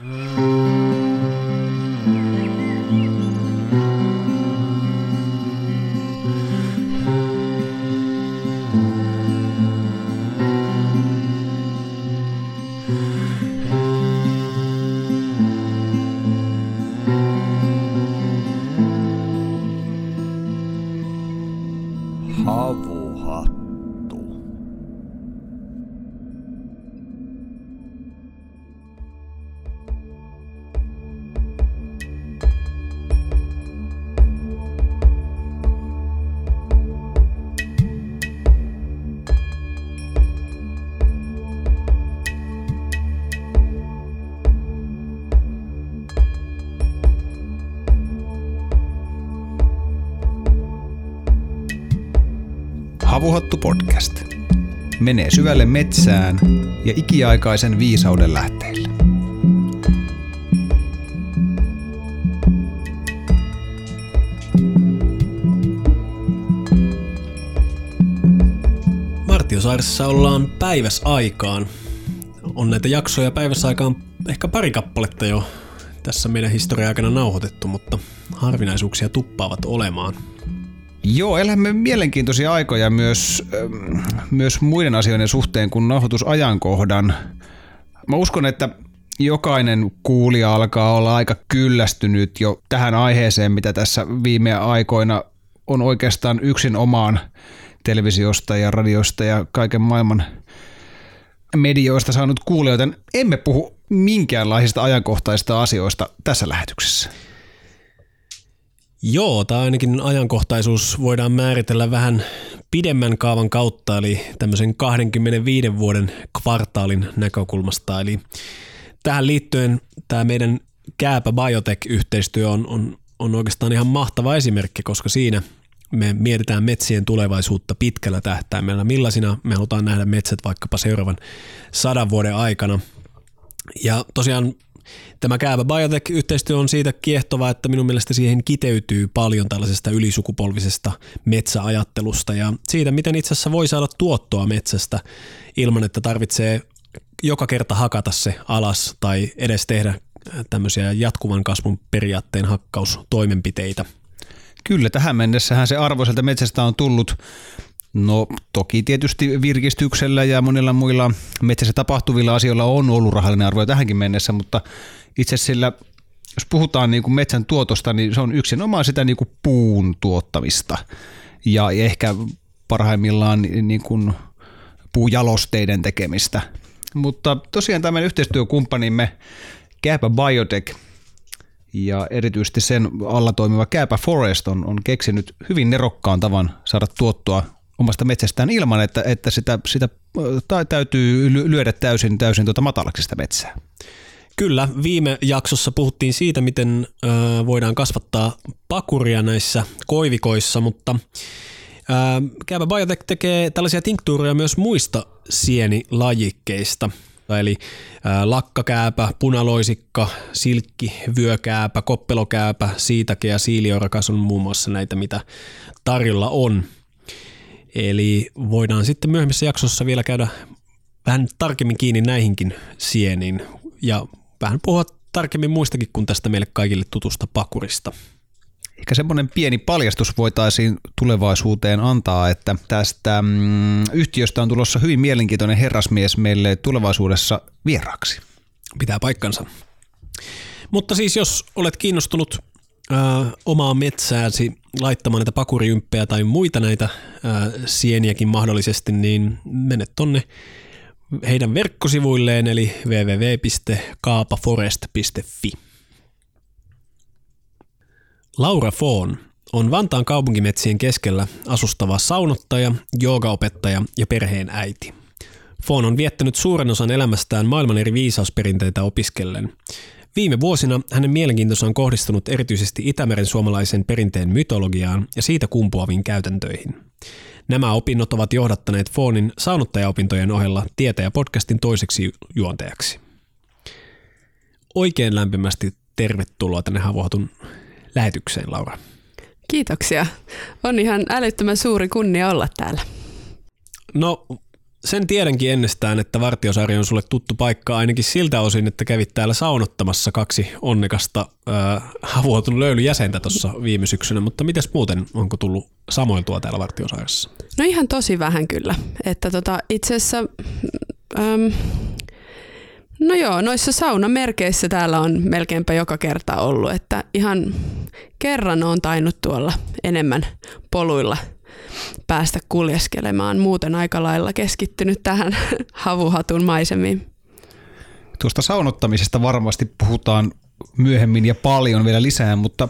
Mm. Havuhattu podcast. Menee syvälle metsään ja ikiaikaisen viisauden lähteille. Martiosaaressa ollaan päiväsaikaan. On näitä jaksoja päiväsaikaan ehkä pari kappaletta jo tässä meidän historia-aikana nauhoitettu, mutta harvinaisuuksia tuppaavat olemaan. Joo, elämme mielenkiintoisia aikoja myös, ähm, myös muiden asioiden suhteen kuin nauhoitusajankohdan. Mä uskon, että jokainen kuulija alkaa olla aika kyllästynyt jo tähän aiheeseen, mitä tässä viime aikoina on oikeastaan yksin omaan televisiosta ja radiosta ja kaiken maailman medioista saanut kuulla, joten emme puhu minkäänlaisista ajankohtaisista asioista tässä lähetyksessä. Joo, tämä ainakin ajankohtaisuus voidaan määritellä vähän pidemmän kaavan kautta, eli tämmöisen 25 vuoden kvartaalin näkökulmasta. Eli tähän liittyen tämä meidän Kääpä Biotech-yhteistyö on, on, on oikeastaan ihan mahtava esimerkki, koska siinä me mietitään metsien tulevaisuutta pitkällä tähtäimellä, millaisina me halutaan nähdä metsät vaikkapa seuraavan sadan vuoden aikana. Ja tosiaan Tämä Käävä Biotech-yhteistyö on siitä kiehtova, että minun mielestä siihen kiteytyy paljon tällaisesta ylisukupolvisesta metsäajattelusta ja siitä, miten itse asiassa voi saada tuottoa metsästä ilman, että tarvitsee joka kerta hakata se alas tai edes tehdä tämmöisiä jatkuvan kasvun periaatteen hakkaustoimenpiteitä. Kyllä, tähän mennessähän se arvoiselta metsästä on tullut No toki tietysti virkistyksellä ja monilla muilla metsässä tapahtuvilla asioilla on ollut rahallinen arvo tähänkin mennessä, mutta itse sillä, jos puhutaan niin kuin metsän tuotosta, niin se on yksinomaan sitä niin kuin puun tuottamista ja ehkä parhaimmillaan niin kuin puujalosteiden tekemistä. Mutta tosiaan tämän yhteistyökumppanimme Kääpä Biotech ja erityisesti sen alla toimiva Kääpä Forest on, on keksinyt hyvin nerokkaan tavan saada tuottoa omasta metsästään ilman, että, että sitä, sitä täytyy lyödä täysin, täysin tuota matalaksi sitä metsää. Kyllä, viime jaksossa puhuttiin siitä, miten ö, voidaan kasvattaa pakuria näissä koivikoissa, mutta Käyvä Biotech tekee tällaisia tinktuureja myös muista sienilajikkeista. Eli ö, lakkakääpä, punaloisikka, silkki, vyökääpä, koppelokääpä, siitake ja siiliorakas on muun muassa näitä, mitä tarjolla on. Eli voidaan sitten myöhemmissä jaksossa vielä käydä vähän tarkemmin kiinni näihinkin sieniin ja vähän puhua tarkemmin muistakin kuin tästä meille kaikille tutusta pakurista. Ehkä semmoinen pieni paljastus voitaisiin tulevaisuuteen antaa, että tästä mm, yhtiöstä on tulossa hyvin mielenkiintoinen herrasmies meille tulevaisuudessa vieraaksi. Pitää paikkansa. Mutta siis jos olet kiinnostunut äh, omaa metsääsi laittamaan näitä pakuriympejä tai muita näitä äh, sieniäkin mahdollisesti, niin mene tonne heidän verkkosivuilleen eli www.kaapaforest.fi. Laura Foon on Vantaan kaupunkimetsien keskellä asustava saunottaja, joogaopettaja ja perheen äiti. Foon on viettänyt suuren osan elämästään maailman eri viisausperinteitä opiskellen. Viime vuosina hänen mielenkiintonsa on kohdistunut erityisesti Itämeren suomalaisen perinteen mytologiaan ja siitä kumpuaviin käytäntöihin. Nämä opinnot ovat johdattaneet Foonin saunottajaopintojen ohella Tietäjä-podcastin toiseksi juontajaksi. Oikein lämpimästi tervetuloa tänne Havohatun lähetykseen, Laura. Kiitoksia. On ihan älyttömän suuri kunnia olla täällä. No, sen tiedänkin ennestään, että Vartiosaari on sulle tuttu paikka ainakin siltä osin, että kävit täällä saunottamassa kaksi onnekasta äh, havuotunut löylyjäsentä tuossa viime syksynä, mutta mitäs muuten, onko tullut samoiltua täällä Vartiosaaressa? No ihan tosi vähän kyllä. Että tota, itse asiassa, äm, no joo, noissa saunamerkeissä täällä on melkeinpä joka kerta ollut, että ihan kerran on tainnut tuolla enemmän poluilla – päästä kuljeskelemaan. Muuten aika lailla keskittynyt tähän havuhatun maisemiin. Tuosta saunottamisesta varmasti puhutaan myöhemmin ja paljon vielä lisää, mutta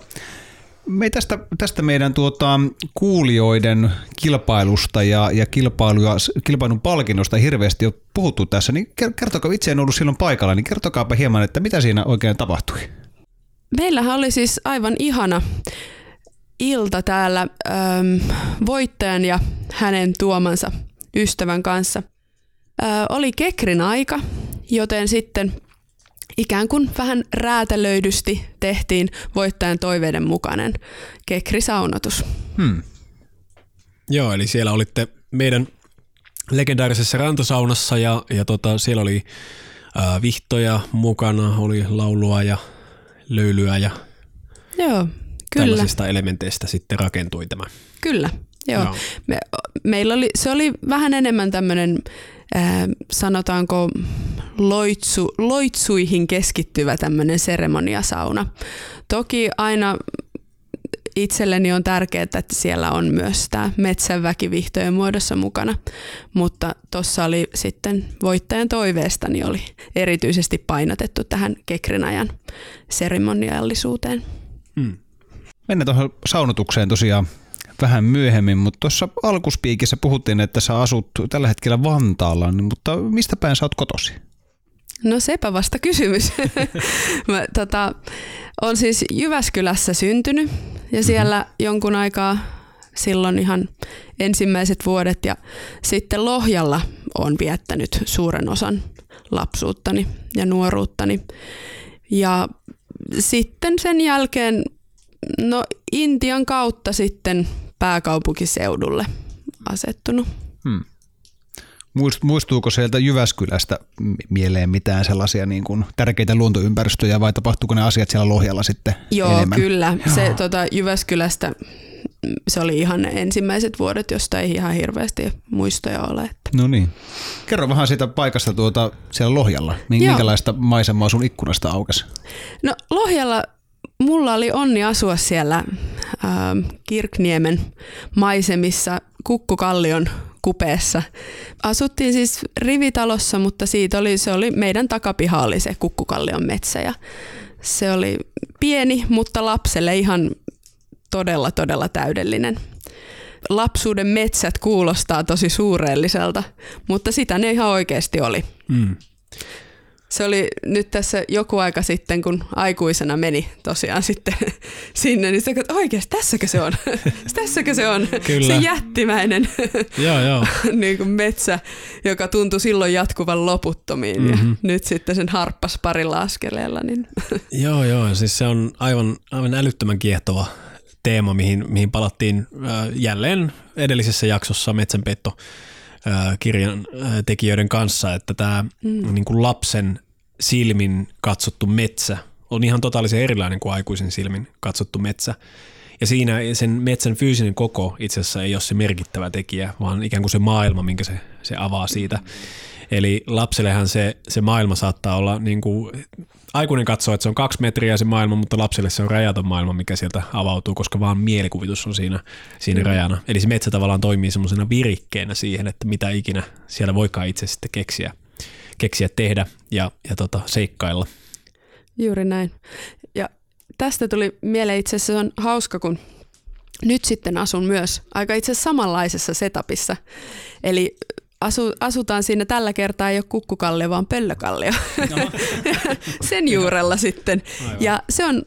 me tästä, tästä meidän tuota, kuulijoiden kilpailusta ja, ja kilpailuja, kilpailun palkinnosta hirveästi jo puhuttu tässä, niin kertokaa, itse en ollut silloin paikalla, niin kertokaapa hieman, että mitä siinä oikein tapahtui? Meillähän oli siis aivan ihana ilta täällä ähm, voittajan ja hänen tuomansa ystävän kanssa. Äh, oli kekrin aika, joten sitten ikään kuin vähän räätälöidysti tehtiin voittajan toiveiden mukainen kekrisaunotus. Hmm. Joo, eli siellä olitte meidän legendaarisessa rantasaunassa ja, ja tota, siellä oli äh, vihtoja mukana, oli laulua ja löylyä ja Joo, Kyllä. tällaisista elementeistä sitten rakentui tämä. Kyllä, joo. joo. Me, meillä oli, se oli vähän enemmän tämmöinen, äh, sanotaanko loitsu, loitsuihin keskittyvä tämmöinen seremoniasauna. Toki aina itselleni on tärkeää, että siellä on myös tämä metsänväkivihtojen muodossa mukana, mutta tuossa oli sitten voittajan toiveesta niin oli erityisesti painotettu tähän Kekrinajan seremoniallisuuteen. Hmm. Mennään tuohon saunotukseen tosiaan vähän myöhemmin, mutta tuossa alkuspiikissä puhuttiin, että sä asut tällä hetkellä Vantaalla, niin, mutta mistä päin sä oot kotosi? No sepä vasta kysymys. Mä, tota, on siis Jyväskylässä syntynyt ja siellä mm-hmm. jonkun aikaa silloin ihan ensimmäiset vuodet ja sitten Lohjalla on viettänyt suuren osan lapsuuttani ja nuoruuttani. Ja sitten sen jälkeen No Intian kautta sitten pääkaupunkiseudulle asettunut. Hmm. Muistuuko sieltä Jyväskylästä mieleen mitään sellaisia niin kuin tärkeitä luontoympäristöjä vai tapahtuuko ne asiat siellä Lohjalla sitten Joo, enemmän? kyllä. Joo. Se tota, Jyväskylästä se oli ihan ne ensimmäiset vuodet, josta ei ihan hirveästi muistoja ole. Että. No niin. Kerro vähän siitä paikasta tuota siellä Lohjalla. Minkälaista maisemaa sun ikkunasta aukesi? No Lohjalla mulla oli onni asua siellä äh, Kirkniemen maisemissa Kukkukallion kupeessa. Asuttiin siis rivitalossa, mutta siitä oli, se oli meidän takapiha oli se Kukkukallion metsä ja se oli pieni, mutta lapselle ihan todella, todella täydellinen. Lapsuuden metsät kuulostaa tosi suureelliselta, mutta sitä ne ihan oikeasti oli. Mm se oli nyt tässä joku aika sitten, kun aikuisena meni tosiaan sitten sinne, niin se että oikeasti tässäkö se on? tässäkö se on? Kyllä. Se jättimäinen joo, joo. niin kuin metsä, joka tuntui silloin jatkuvan loputtomiin mm-hmm. ja nyt sitten sen harppas parilla askeleella. Niin. joo, joo, siis se on aivan, aivan älyttömän kiehtova teema, mihin, mihin palattiin äh, jälleen edellisessä jaksossa Metsänpeitto kirjan tekijöiden kanssa, että tämä mm. niin kuin lapsen silmin katsottu metsä on ihan totaalisen erilainen kuin aikuisen silmin katsottu metsä. Ja siinä sen metsän fyysinen koko itse asiassa ei ole se merkittävä tekijä, vaan ikään kuin se maailma, minkä se, se avaa siitä. Eli lapsellehan se, se maailma saattaa olla, niin kuin, aikuinen katsoo, että se on kaksi metriä se maailma, mutta lapselle se on rajaton maailma, mikä sieltä avautuu, koska vaan mielikuvitus on siinä, siinä rajana. Eli se metsä tavallaan toimii semmoisena virikkeenä siihen, että mitä ikinä siellä voikaan itse sitten keksiä, keksiä tehdä ja, ja tota, seikkailla. Juuri näin. Ja tästä tuli mieleen itse asiassa se on hauska, kun nyt sitten asun myös aika itse asiassa samanlaisessa setupissa. Eli asu, asutaan siinä tällä kertaa ei ole kukkukallio, vaan pöllökallio. No. Sen juurella sitten. Aivan. Ja se on,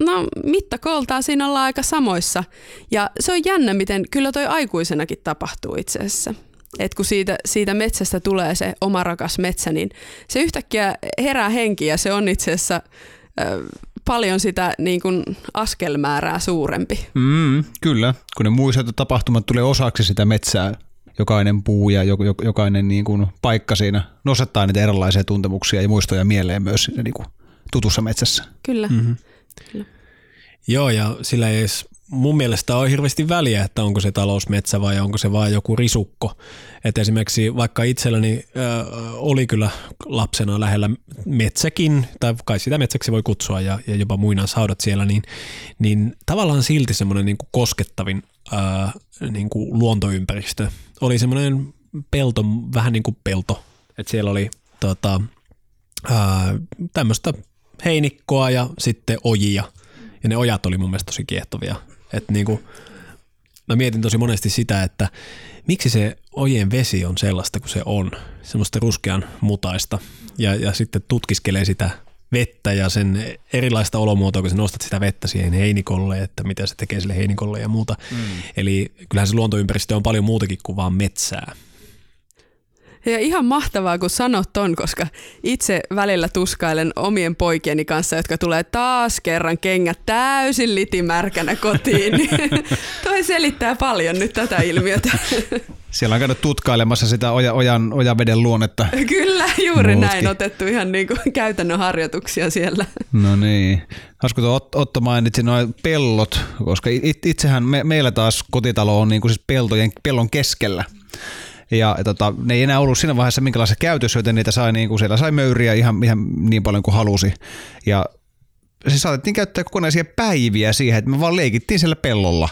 no mittakooltaan siinä ollaan aika samoissa. Ja se on jännä, miten kyllä toi aikuisenakin tapahtuu itse asiassa. Et kun siitä, siitä metsästä tulee se oma rakas metsä, niin se yhtäkkiä herää henki ja se on itse asiassa äh, paljon sitä niin kuin askelmäärää suurempi. Mm, kyllä, kun ne muistot tapahtumat tulee osaksi sitä metsää jokainen puu ja jokainen niin kuin paikka siinä nostattaa niitä erilaisia tuntemuksia ja muistoja mieleen myös siinä niin kuin tutussa metsässä. Kyllä. Mm-hmm. Kyllä. Joo, ja sillä ei edes mun mielestä on hirveästi väliä, että onko se talousmetsä vai onko se vain joku risukko. Et esimerkiksi vaikka itselläni äh, oli kyllä lapsena lähellä metsäkin, tai kai sitä metsäksi voi kutsua ja, ja jopa muinaishaudat siellä, niin, niin tavallaan silti semmoinen niin koskettavin äh, niin kuin luontoympäristö oli semmoinen pelto, vähän niin kuin pelto. Et siellä oli tota, tämmöistä heinikkoa ja sitten ojia. Ja ne ojat oli mun mielestä tosi kiehtovia. Et niinku, mä mietin tosi monesti sitä, että miksi se ojen vesi on sellaista kuin se on, semmoista ruskean mutaista. Ja, ja sitten tutkiskelee sitä vettä ja sen erilaista olomuotoa, kun sä nostat sitä vettä siihen heinikolle, että mitä se tekee sille heinikolle ja muuta. Mm. Eli kyllähän se luontoympäristö on paljon muutakin kuin vaan metsää. Ja ihan mahtavaa, kun sanot ton, koska itse välillä tuskailen omien poikieni kanssa, jotka tulee taas kerran kengät täysin litimärkänä kotiin. Toi selittää paljon nyt tätä ilmiötä. Siellä on käynyt tutkailemassa sitä oja, ojan, ojaveden luonnetta. Kyllä, juuri Muutkin. näin otettu ihan niin kuin käytännön harjoituksia siellä. No niin. Hauska tuo Otto mainitsi noin pellot, koska itsehän me, meillä taas kotitalo on niin kuin siis peltojen, pellon keskellä. Ja tota, ne ei enää ollut siinä vaiheessa minkälaisessa käytössä, joten niitä sai, niin kuin siellä sai möyriä ihan, ihan niin paljon kuin halusi. Ja se saatettiin käyttää kokonaisia päiviä siihen, että me vaan leikittiin siellä pellolla.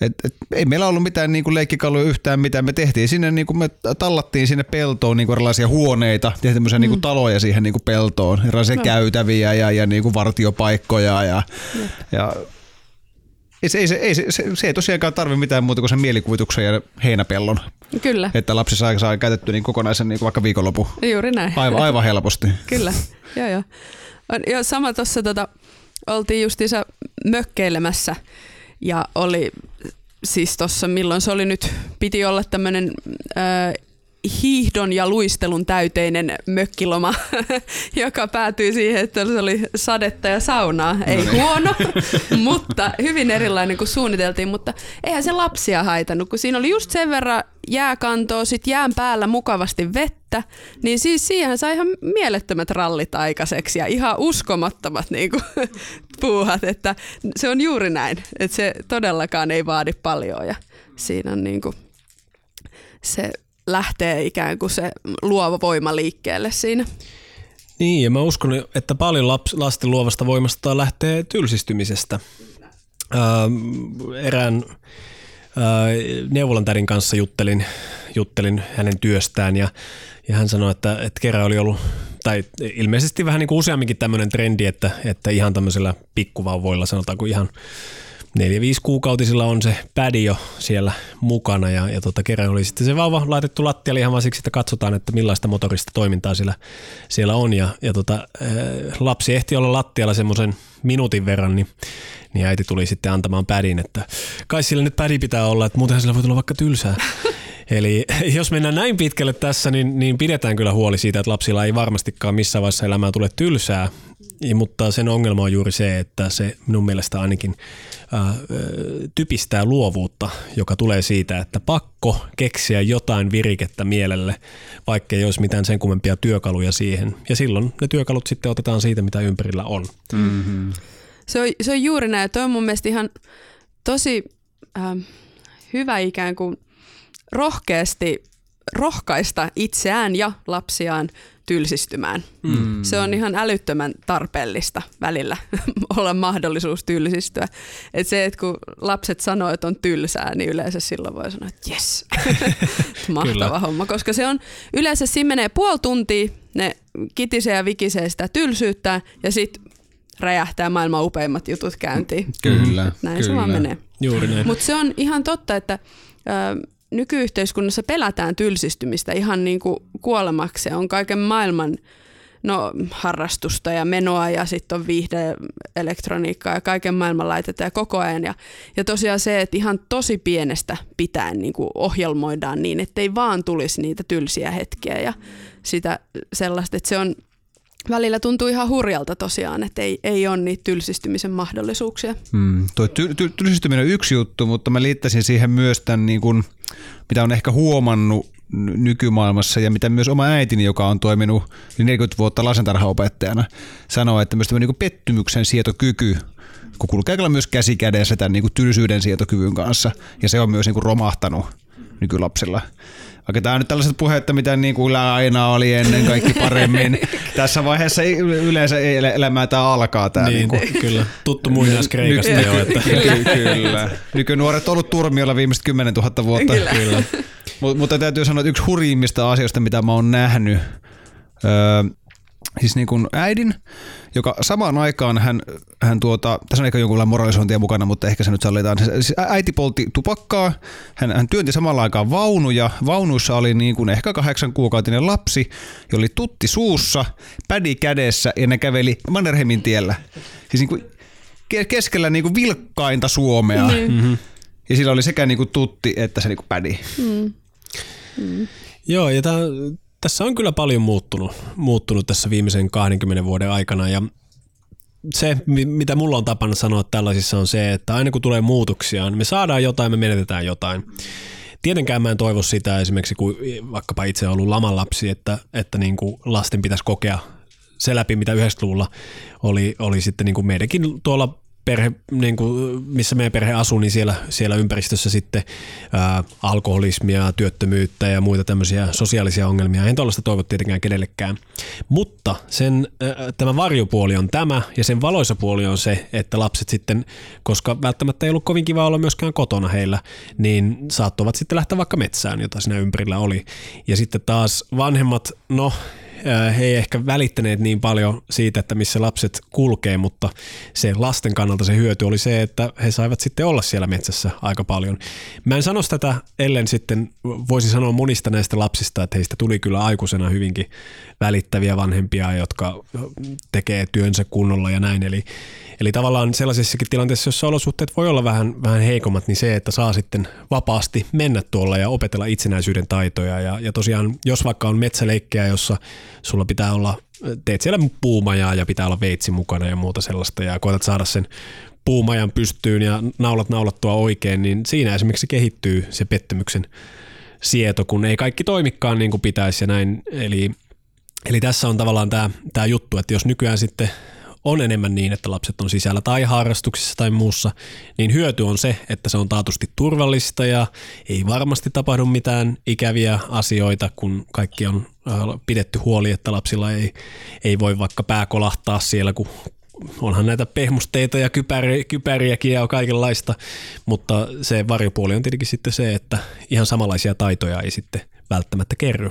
Et, et, ei meillä ollut mitään niin kuin leikkikaluja yhtään mitään. Me tehtiin sinne, niin kuin me tallattiin sinne peltoon niin kuin erilaisia huoneita, tehtiin tämmöisiä niin mm. niin kuin taloja siihen niin kuin peltoon, erilaisia no. käytäviä ja, ja niin kuin vartiopaikkoja ja, ja. ja ei se, ei, se, ei, se, se, se ei tosiaankaan tarvi mitään muuta kuin sen mielikuvituksen ja heinäpellon. Kyllä. Että lapsi saa, saa käytetty niin kokonaisen niin vaikka viikonlopu. Juuri näin. Aivan, aivan helposti. Kyllä, joo joo. Jo, sama tuossa tota, oltiin justiinsa mökkeilemässä ja oli siis tuossa, milloin se oli nyt, piti olla tämmöinen hiihdon ja luistelun täyteinen mökkiloma, joka päätyi siihen, että se oli sadetta ja saunaa. Ei no niin. huono, mutta hyvin erilainen kuin suunniteltiin, mutta eihän se lapsia haitannut, kun siinä oli just sen verran jääkantoa, sit jään päällä mukavasti vettä, niin siis siihen sai ihan mielettömät rallit aikaiseksi ja ihan uskomattomat niin kuin, puuhat, että se on juuri näin, että se todellakaan ei vaadi paljon ja siinä on niin kuin, se lähtee ikään kuin se luova voima liikkeelle siinä. Niin, ja mä uskon, että paljon laps, lasten luovasta voimasta lähtee tylsistymisestä. Öö, erään öö, neuvolantärin kanssa juttelin, juttelin hänen työstään ja, ja hän sanoi, että, että kerran oli ollut, tai ilmeisesti vähän niin kuin useamminkin tämmöinen trendi, että, että ihan tämmöisellä pikkuvauvoilla sanotaanko ihan neljä 5 kuukautisilla on se pädi jo siellä mukana ja, ja tota, kerran oli sitten se vauva laitettu lattialle ihan vaan siksi, että katsotaan, että millaista motorista toimintaa siellä, siellä on ja, ja tota, lapsi ehti olla lattialla semmoisen minuutin verran, niin, niin äiti tuli sitten antamaan pädin, että kai sillä nyt pädi pitää olla, että muutenhan sillä voi tulla vaikka tylsää. Eli jos mennään näin pitkälle tässä, niin, niin pidetään kyllä huoli siitä, että lapsilla ei varmastikaan missään vaiheessa elämää tule tylsää, mutta sen ongelma on juuri se, että se minun mielestä ainakin typistää luovuutta, joka tulee siitä, että pakko keksiä jotain virikettä mielelle, vaikka ei olisi mitään sen kummempia työkaluja siihen. Ja silloin ne työkalut sitten otetaan siitä, mitä ympärillä on. Mm-hmm. Se, on se on juuri näin. Tuo on mun mielestä ihan tosi äh, hyvä ikään kuin rohkeasti rohkaista itseään ja lapsiaan tylsistymään. Mm. Se on ihan älyttömän tarpeellista välillä olla mahdollisuus tylsistyä. Et se, että kun lapset sanoo, että on tylsää, niin yleensä silloin voi sanoa, että jes, mahtava Kyllä. homma. Koska se on, yleensä siinä menee puoli tuntia, ne kitisee ja vikisee sitä tylsyyttä ja sitten räjähtää maailman upeimmat jutut käyntiin. Kyllä. Näin kyllä. se vaan menee. Juuri näin. Mutta se on ihan totta, että nykyyhteiskunnassa pelätään tylsistymistä ihan niin kuin kuolemaksi. On kaiken maailman no, harrastusta ja menoa ja sitten on viihde, elektroniikkaa ja kaiken maailman laitetaan koko ajan. Ja, ja tosiaan se, että ihan tosi pienestä pitäen niin kuin ohjelmoidaan niin, ettei vaan tulisi niitä tylsiä hetkiä ja sitä sellaista, että se on välillä tuntuu ihan hurjalta tosiaan, että ei, ei ole niitä tylsistymisen mahdollisuuksia. Hmm. Tuo ty- ty- tylsistyminen on yksi juttu, mutta mä liittäisin siihen myös tämän, niin kuin, mitä on ehkä huomannut nykymaailmassa ja mitä myös oma äitini, joka on toiminut 40 vuotta lastentarhaopettajana, sanoo, että myös niin kuin pettymyksen sietokyky kun kulkee kyllä myös käsi kädessä tämän niin tylsyyden sietokyvyn kanssa, ja se on myös niin romahtanut nykylapsilla. Vaikka tämä on nyt tällaiset puheet, mitä niin kuin aina oli ennen kaikki paremmin. Tässä vaiheessa yleensä elämää tämä alkaa. Tämä niin, niin kuin. kyllä. Tuttu muinaiskreikasta Ny- jo. Että. kyllä. kyllä. Nykynuoret on ollut turmiolla viimeiset 10 000 vuotta. Kyllä. kyllä. Mut, mutta täytyy sanoa, että yksi hurjimmista asioista, mitä mä oon nähnyt, öö, siis niin kuin äidin, joka samaan aikaan hän, hän tuota, tässä on ehkä jonkunlainen moralisointia mukana, mutta ehkä se nyt sallitaan. Siis äiti poltti tupakkaa, hän, hän työnti samalla aikaan vaunuja. Vaunuissa oli niin kuin ehkä kahdeksan kuukautinen lapsi, jolla oli tutti suussa, pädi kädessä ja ne käveli Mannerheimin tiellä. Siis niin kuin keskellä niin kuin vilkkainta Suomea. Mm-hmm. Ja sillä oli sekä niin kuin tutti että se niin kuin pädi. Mm. Mm. Joo, ja tämä tässä on kyllä paljon muuttunut, muuttunut tässä viimeisen 20 vuoden aikana ja se, mitä mulla on tapana sanoa tällaisissa on se, että aina kun tulee muutoksia, niin me saadaan jotain, me menetetään jotain. Tietenkään mä en toivo sitä esimerkiksi, kun vaikkapa itse ollut lamanlapsi, että, että niin kuin lasten pitäisi kokea se läpi, mitä 90-luvulla oli, oli sitten niin kuin meidänkin tuolla perhe, niin kuin, missä meidän perhe asuu, niin siellä, siellä ympäristössä sitten ää, alkoholismia, työttömyyttä ja muita tämmöisiä sosiaalisia ongelmia. En tuollaista toivo tietenkään kenellekään. Mutta sen, ää, tämä varjopuoli on tämä ja sen valoisa puoli on se, että lapset sitten, koska välttämättä ei ollut kovin kiva olla myöskään kotona heillä, niin saattoivat sitten lähteä vaikka metsään, jota siinä ympärillä oli. Ja sitten taas vanhemmat, no he ei ehkä välittäneet niin paljon siitä, että missä lapset kulkee, mutta se lasten kannalta se hyöty oli se, että he saivat sitten olla siellä metsässä aika paljon. Mä en sano tätä, ellen sitten voisi sanoa monista näistä lapsista, että heistä tuli kyllä aikuisena hyvinkin välittäviä vanhempia, jotka tekee työnsä kunnolla ja näin. Eli Eli tavallaan sellaisessakin tilanteessa, jossa olosuhteet voi olla vähän, vähän heikommat, niin se, että saa sitten vapaasti mennä tuolla ja opetella itsenäisyyden taitoja. Ja, ja tosiaan, jos vaikka on metsäleikkejä, jossa sulla pitää olla, teet siellä puumajaa ja pitää olla veitsi mukana ja muuta sellaista ja koetat saada sen puumajan pystyyn ja naulat naulattua oikein, niin siinä esimerkiksi kehittyy se pettymyksen sieto, kun ei kaikki toimikaan niin kuin pitäisi ja näin. Eli, eli tässä on tavallaan tämä, tämä juttu, että jos nykyään sitten on enemmän niin, että lapset on sisällä tai harrastuksissa tai muussa, niin hyöty on se, että se on taatusti turvallista ja ei varmasti tapahdu mitään ikäviä asioita, kun kaikki on äh, pidetty huoli, että lapsilla ei, ei voi vaikka pää kolahtaa siellä, kun onhan näitä pehmusteita ja kypäri, kypäriäkin ja kaikenlaista, mutta se varjopuoli on tietenkin sitten se, että ihan samanlaisia taitoja ei sitten välttämättä kerry.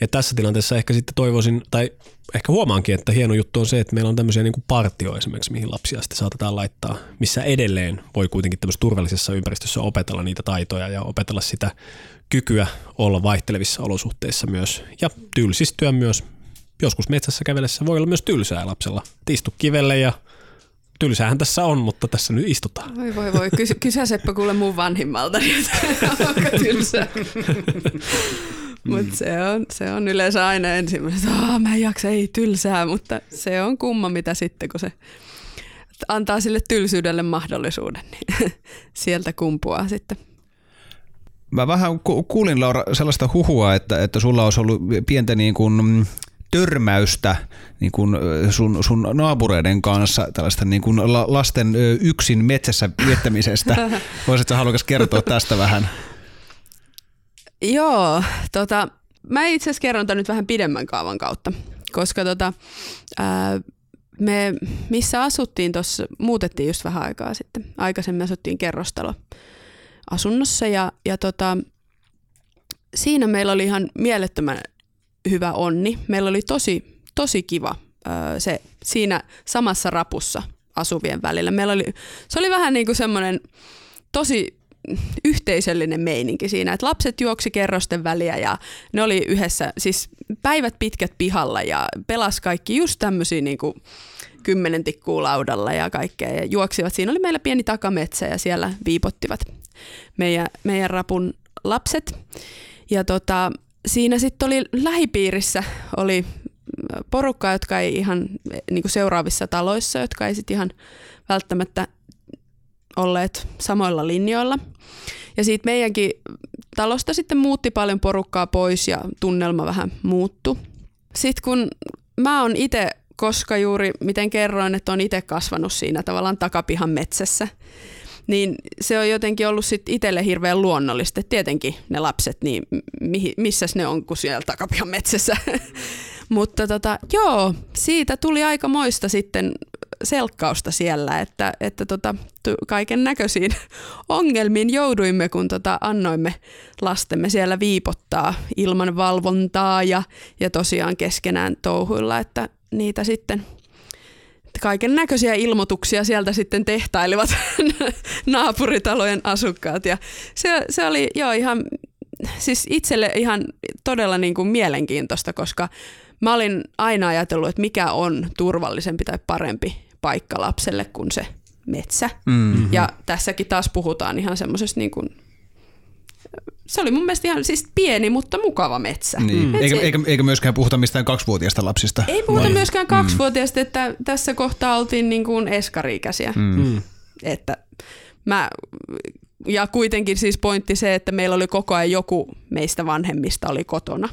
Ja tässä tilanteessa ehkä sitten toivoisin, tai ehkä huomaankin, että hieno juttu on se, että meillä on tämmöisiä niin kuin partio esimerkiksi, mihin lapsia sitten saatetaan laittaa, missä edelleen voi kuitenkin tämmöisessä turvallisessa ympäristössä opetella niitä taitoja ja opetella sitä kykyä olla vaihtelevissa olosuhteissa myös ja tylsistyä myös. Joskus metsässä kävellessä voi olla myös tylsää lapsella. Istu kivelle ja tylsäähän tässä on, mutta tässä nyt istutaan. Voi voi voi, Kysy, kysä Seppä kuule mun vanhimmalta, onko tylsää. Mutta se on, se on yleensä aina ensimmäisenä, että mä en jaksa, ei tylsää, mutta se on kumma mitä sitten, kun se antaa sille tylsyydelle mahdollisuuden, niin sieltä kumpuaa sitten. Mä vähän kuulin Laura sellaista huhua, että, että sulla olisi ollut pientä niin kuin törmäystä niin kuin sun, sun naapureiden kanssa tällaista niin kuin lasten yksin metsässä viettämisestä. Voisitko halukas kertoa tästä vähän? Joo, tota, mä itse asiassa kerron tämän nyt vähän pidemmän kaavan kautta, koska tota, ää, me missä asuttiin tuossa, muutettiin just vähän aikaa sitten. Aikaisemmin asuttiin kerrostalo asunnossa ja, ja tota, siinä meillä oli ihan mielettömän hyvä onni. Meillä oli tosi, tosi kiva ää, se siinä samassa rapussa asuvien välillä. Meillä oli, se oli vähän niin kuin semmoinen tosi yhteisöllinen meininki siinä, että lapset juoksi kerrosten väliä ja ne oli yhdessä, siis päivät pitkät pihalla ja pelas kaikki just tämmöisiä niin kuin kymmenen tikkuu laudalla ja kaikkea ja juoksivat. Siinä oli meillä pieni takametsä ja siellä viipottivat meidän, meidän rapun lapset. Ja tota, siinä sitten oli lähipiirissä oli porukkaa, jotka ei ihan niin kuin seuraavissa taloissa, jotka ei sitten ihan välttämättä olleet samoilla linjoilla. Ja siitä meidänkin talosta sitten muutti paljon porukkaa pois ja tunnelma vähän muuttu. Sitten kun mä oon itse, koska juuri miten kerroin, että on itse kasvanut siinä tavallaan takapihan metsässä, niin se on jotenkin ollut sitten itselle hirveän luonnollista. Et tietenkin ne lapset, niin missä ne on kuin siellä takapihan metsässä. Mutta tota, joo, siitä tuli aika moista sitten selkkausta siellä, että, että tota, kaiken näköisiin ongelmiin jouduimme, kun tota, annoimme lastemme siellä viipottaa ilman valvontaa ja, ja tosiaan keskenään touhuilla, että niitä sitten kaiken näköisiä ilmoituksia sieltä sitten tehtailivat naapuritalojen asukkaat ja se, se oli jo ihan, siis itselle ihan todella niin kuin mielenkiintoista, koska mä olin aina ajatellut, että mikä on turvallisempi tai parempi paikka lapselle kuin se metsä. Mm-hmm. Ja tässäkin taas puhutaan ihan semmoisesta niin kuin se oli mun mielestä ihan siis pieni, mutta mukava metsä. Niin. Eikä, eikä, eikä myöskään puhuta mistään kaksivuotiaista lapsista. Ei puhuta Vai? myöskään mm. kaksivuotiaista, että tässä kohtaa oltiin niin kuin eskariikäisiä. Mm. mm. Että mä, ja kuitenkin siis pointti se, että meillä oli koko ajan joku meistä vanhemmista oli kotona.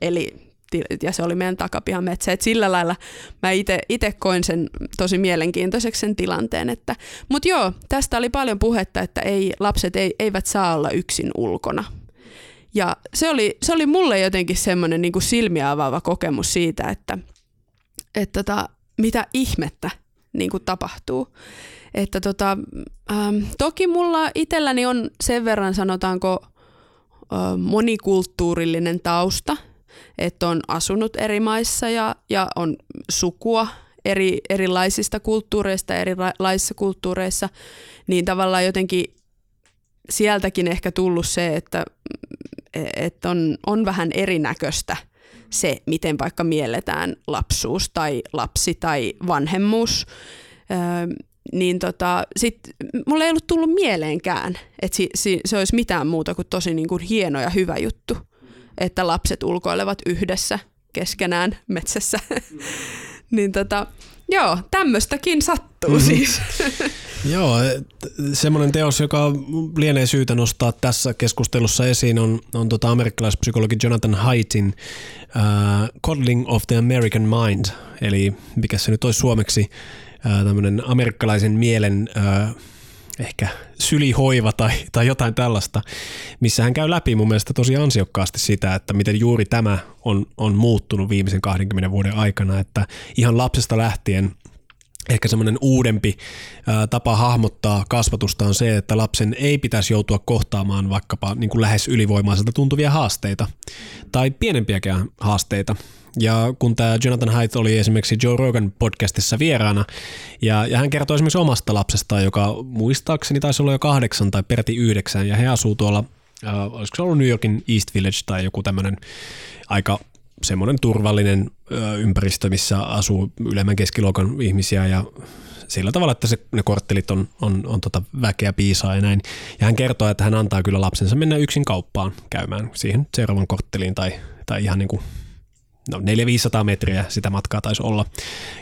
Eli ja se oli meidän takapihan metsä. Et sillä lailla mä itse koin sen tosi mielenkiintoiseksi sen tilanteen. Että, Mutta joo, tästä oli paljon puhetta, että ei, lapset ei, eivät saa olla yksin ulkona. Ja se oli, se oli mulle jotenkin semmoinen niin silmiä avaava kokemus siitä, että, että tota, mitä ihmettä niin kuin tapahtuu. Että tota, ähm, toki mulla itselläni on sen verran sanotaanko äh, monikulttuurillinen tausta, että on asunut eri maissa ja, ja on sukua eri, erilaisista kulttuureista, erilaisissa kulttuureissa, niin tavallaan jotenkin sieltäkin ehkä tullut se, että, että on, on vähän erinäköistä se, miten vaikka mielletään lapsuus tai lapsi tai vanhemmuus. Öö, niin tota, sit mulle ei ollut tullut mieleenkään, että si, si, se olisi mitään muuta kuin tosi niin kuin hieno ja hyvä juttu että lapset ulkoilevat yhdessä keskenään metsässä. niin tota, joo, tämmöistäkin sattuu mm-hmm. siis. joo, semmoinen teos, joka lienee syytä nostaa tässä keskustelussa esiin, on, on tota amerikkalaispsykologi Jonathan Haidtin uh, Coddling of the American Mind, eli mikä se nyt olisi suomeksi, uh, tämmöinen amerikkalaisen mielen uh, ehkä sylihoiva tai, tai jotain tällaista, missä hän käy läpi mun mielestä tosi ansiokkaasti sitä, että miten juuri tämä on, on muuttunut viimeisen 20 vuoden aikana, että ihan lapsesta lähtien ehkä semmoinen uudempi tapa hahmottaa kasvatusta on se, että lapsen ei pitäisi joutua kohtaamaan vaikkapa niin kuin lähes ylivoimaiselta tuntuvia haasteita tai pienempiäkään haasteita. Ja kun tämä Jonathan Haidt oli esimerkiksi Joe Rogan podcastissa vieraana, ja, ja hän kertoi esimerkiksi omasta lapsestaan, joka muistaakseni taisi olla jo kahdeksan tai peräti yhdeksän, ja he asuu tuolla, äh, olisiko se ollut New Yorkin East Village tai joku tämmöinen aika semmoinen turvallinen äh, ympäristö, missä asuu ylemmän keskiluokan ihmisiä ja sillä tavalla, että se, ne korttelit on, on, on tota väkeä piisaa ja näin. Ja hän kertoo, että hän antaa kyllä lapsensa mennä yksin kauppaan käymään siihen seuraavan kortteliin tai, tai ihan niin kuin no 400-500 metriä sitä matkaa taisi olla.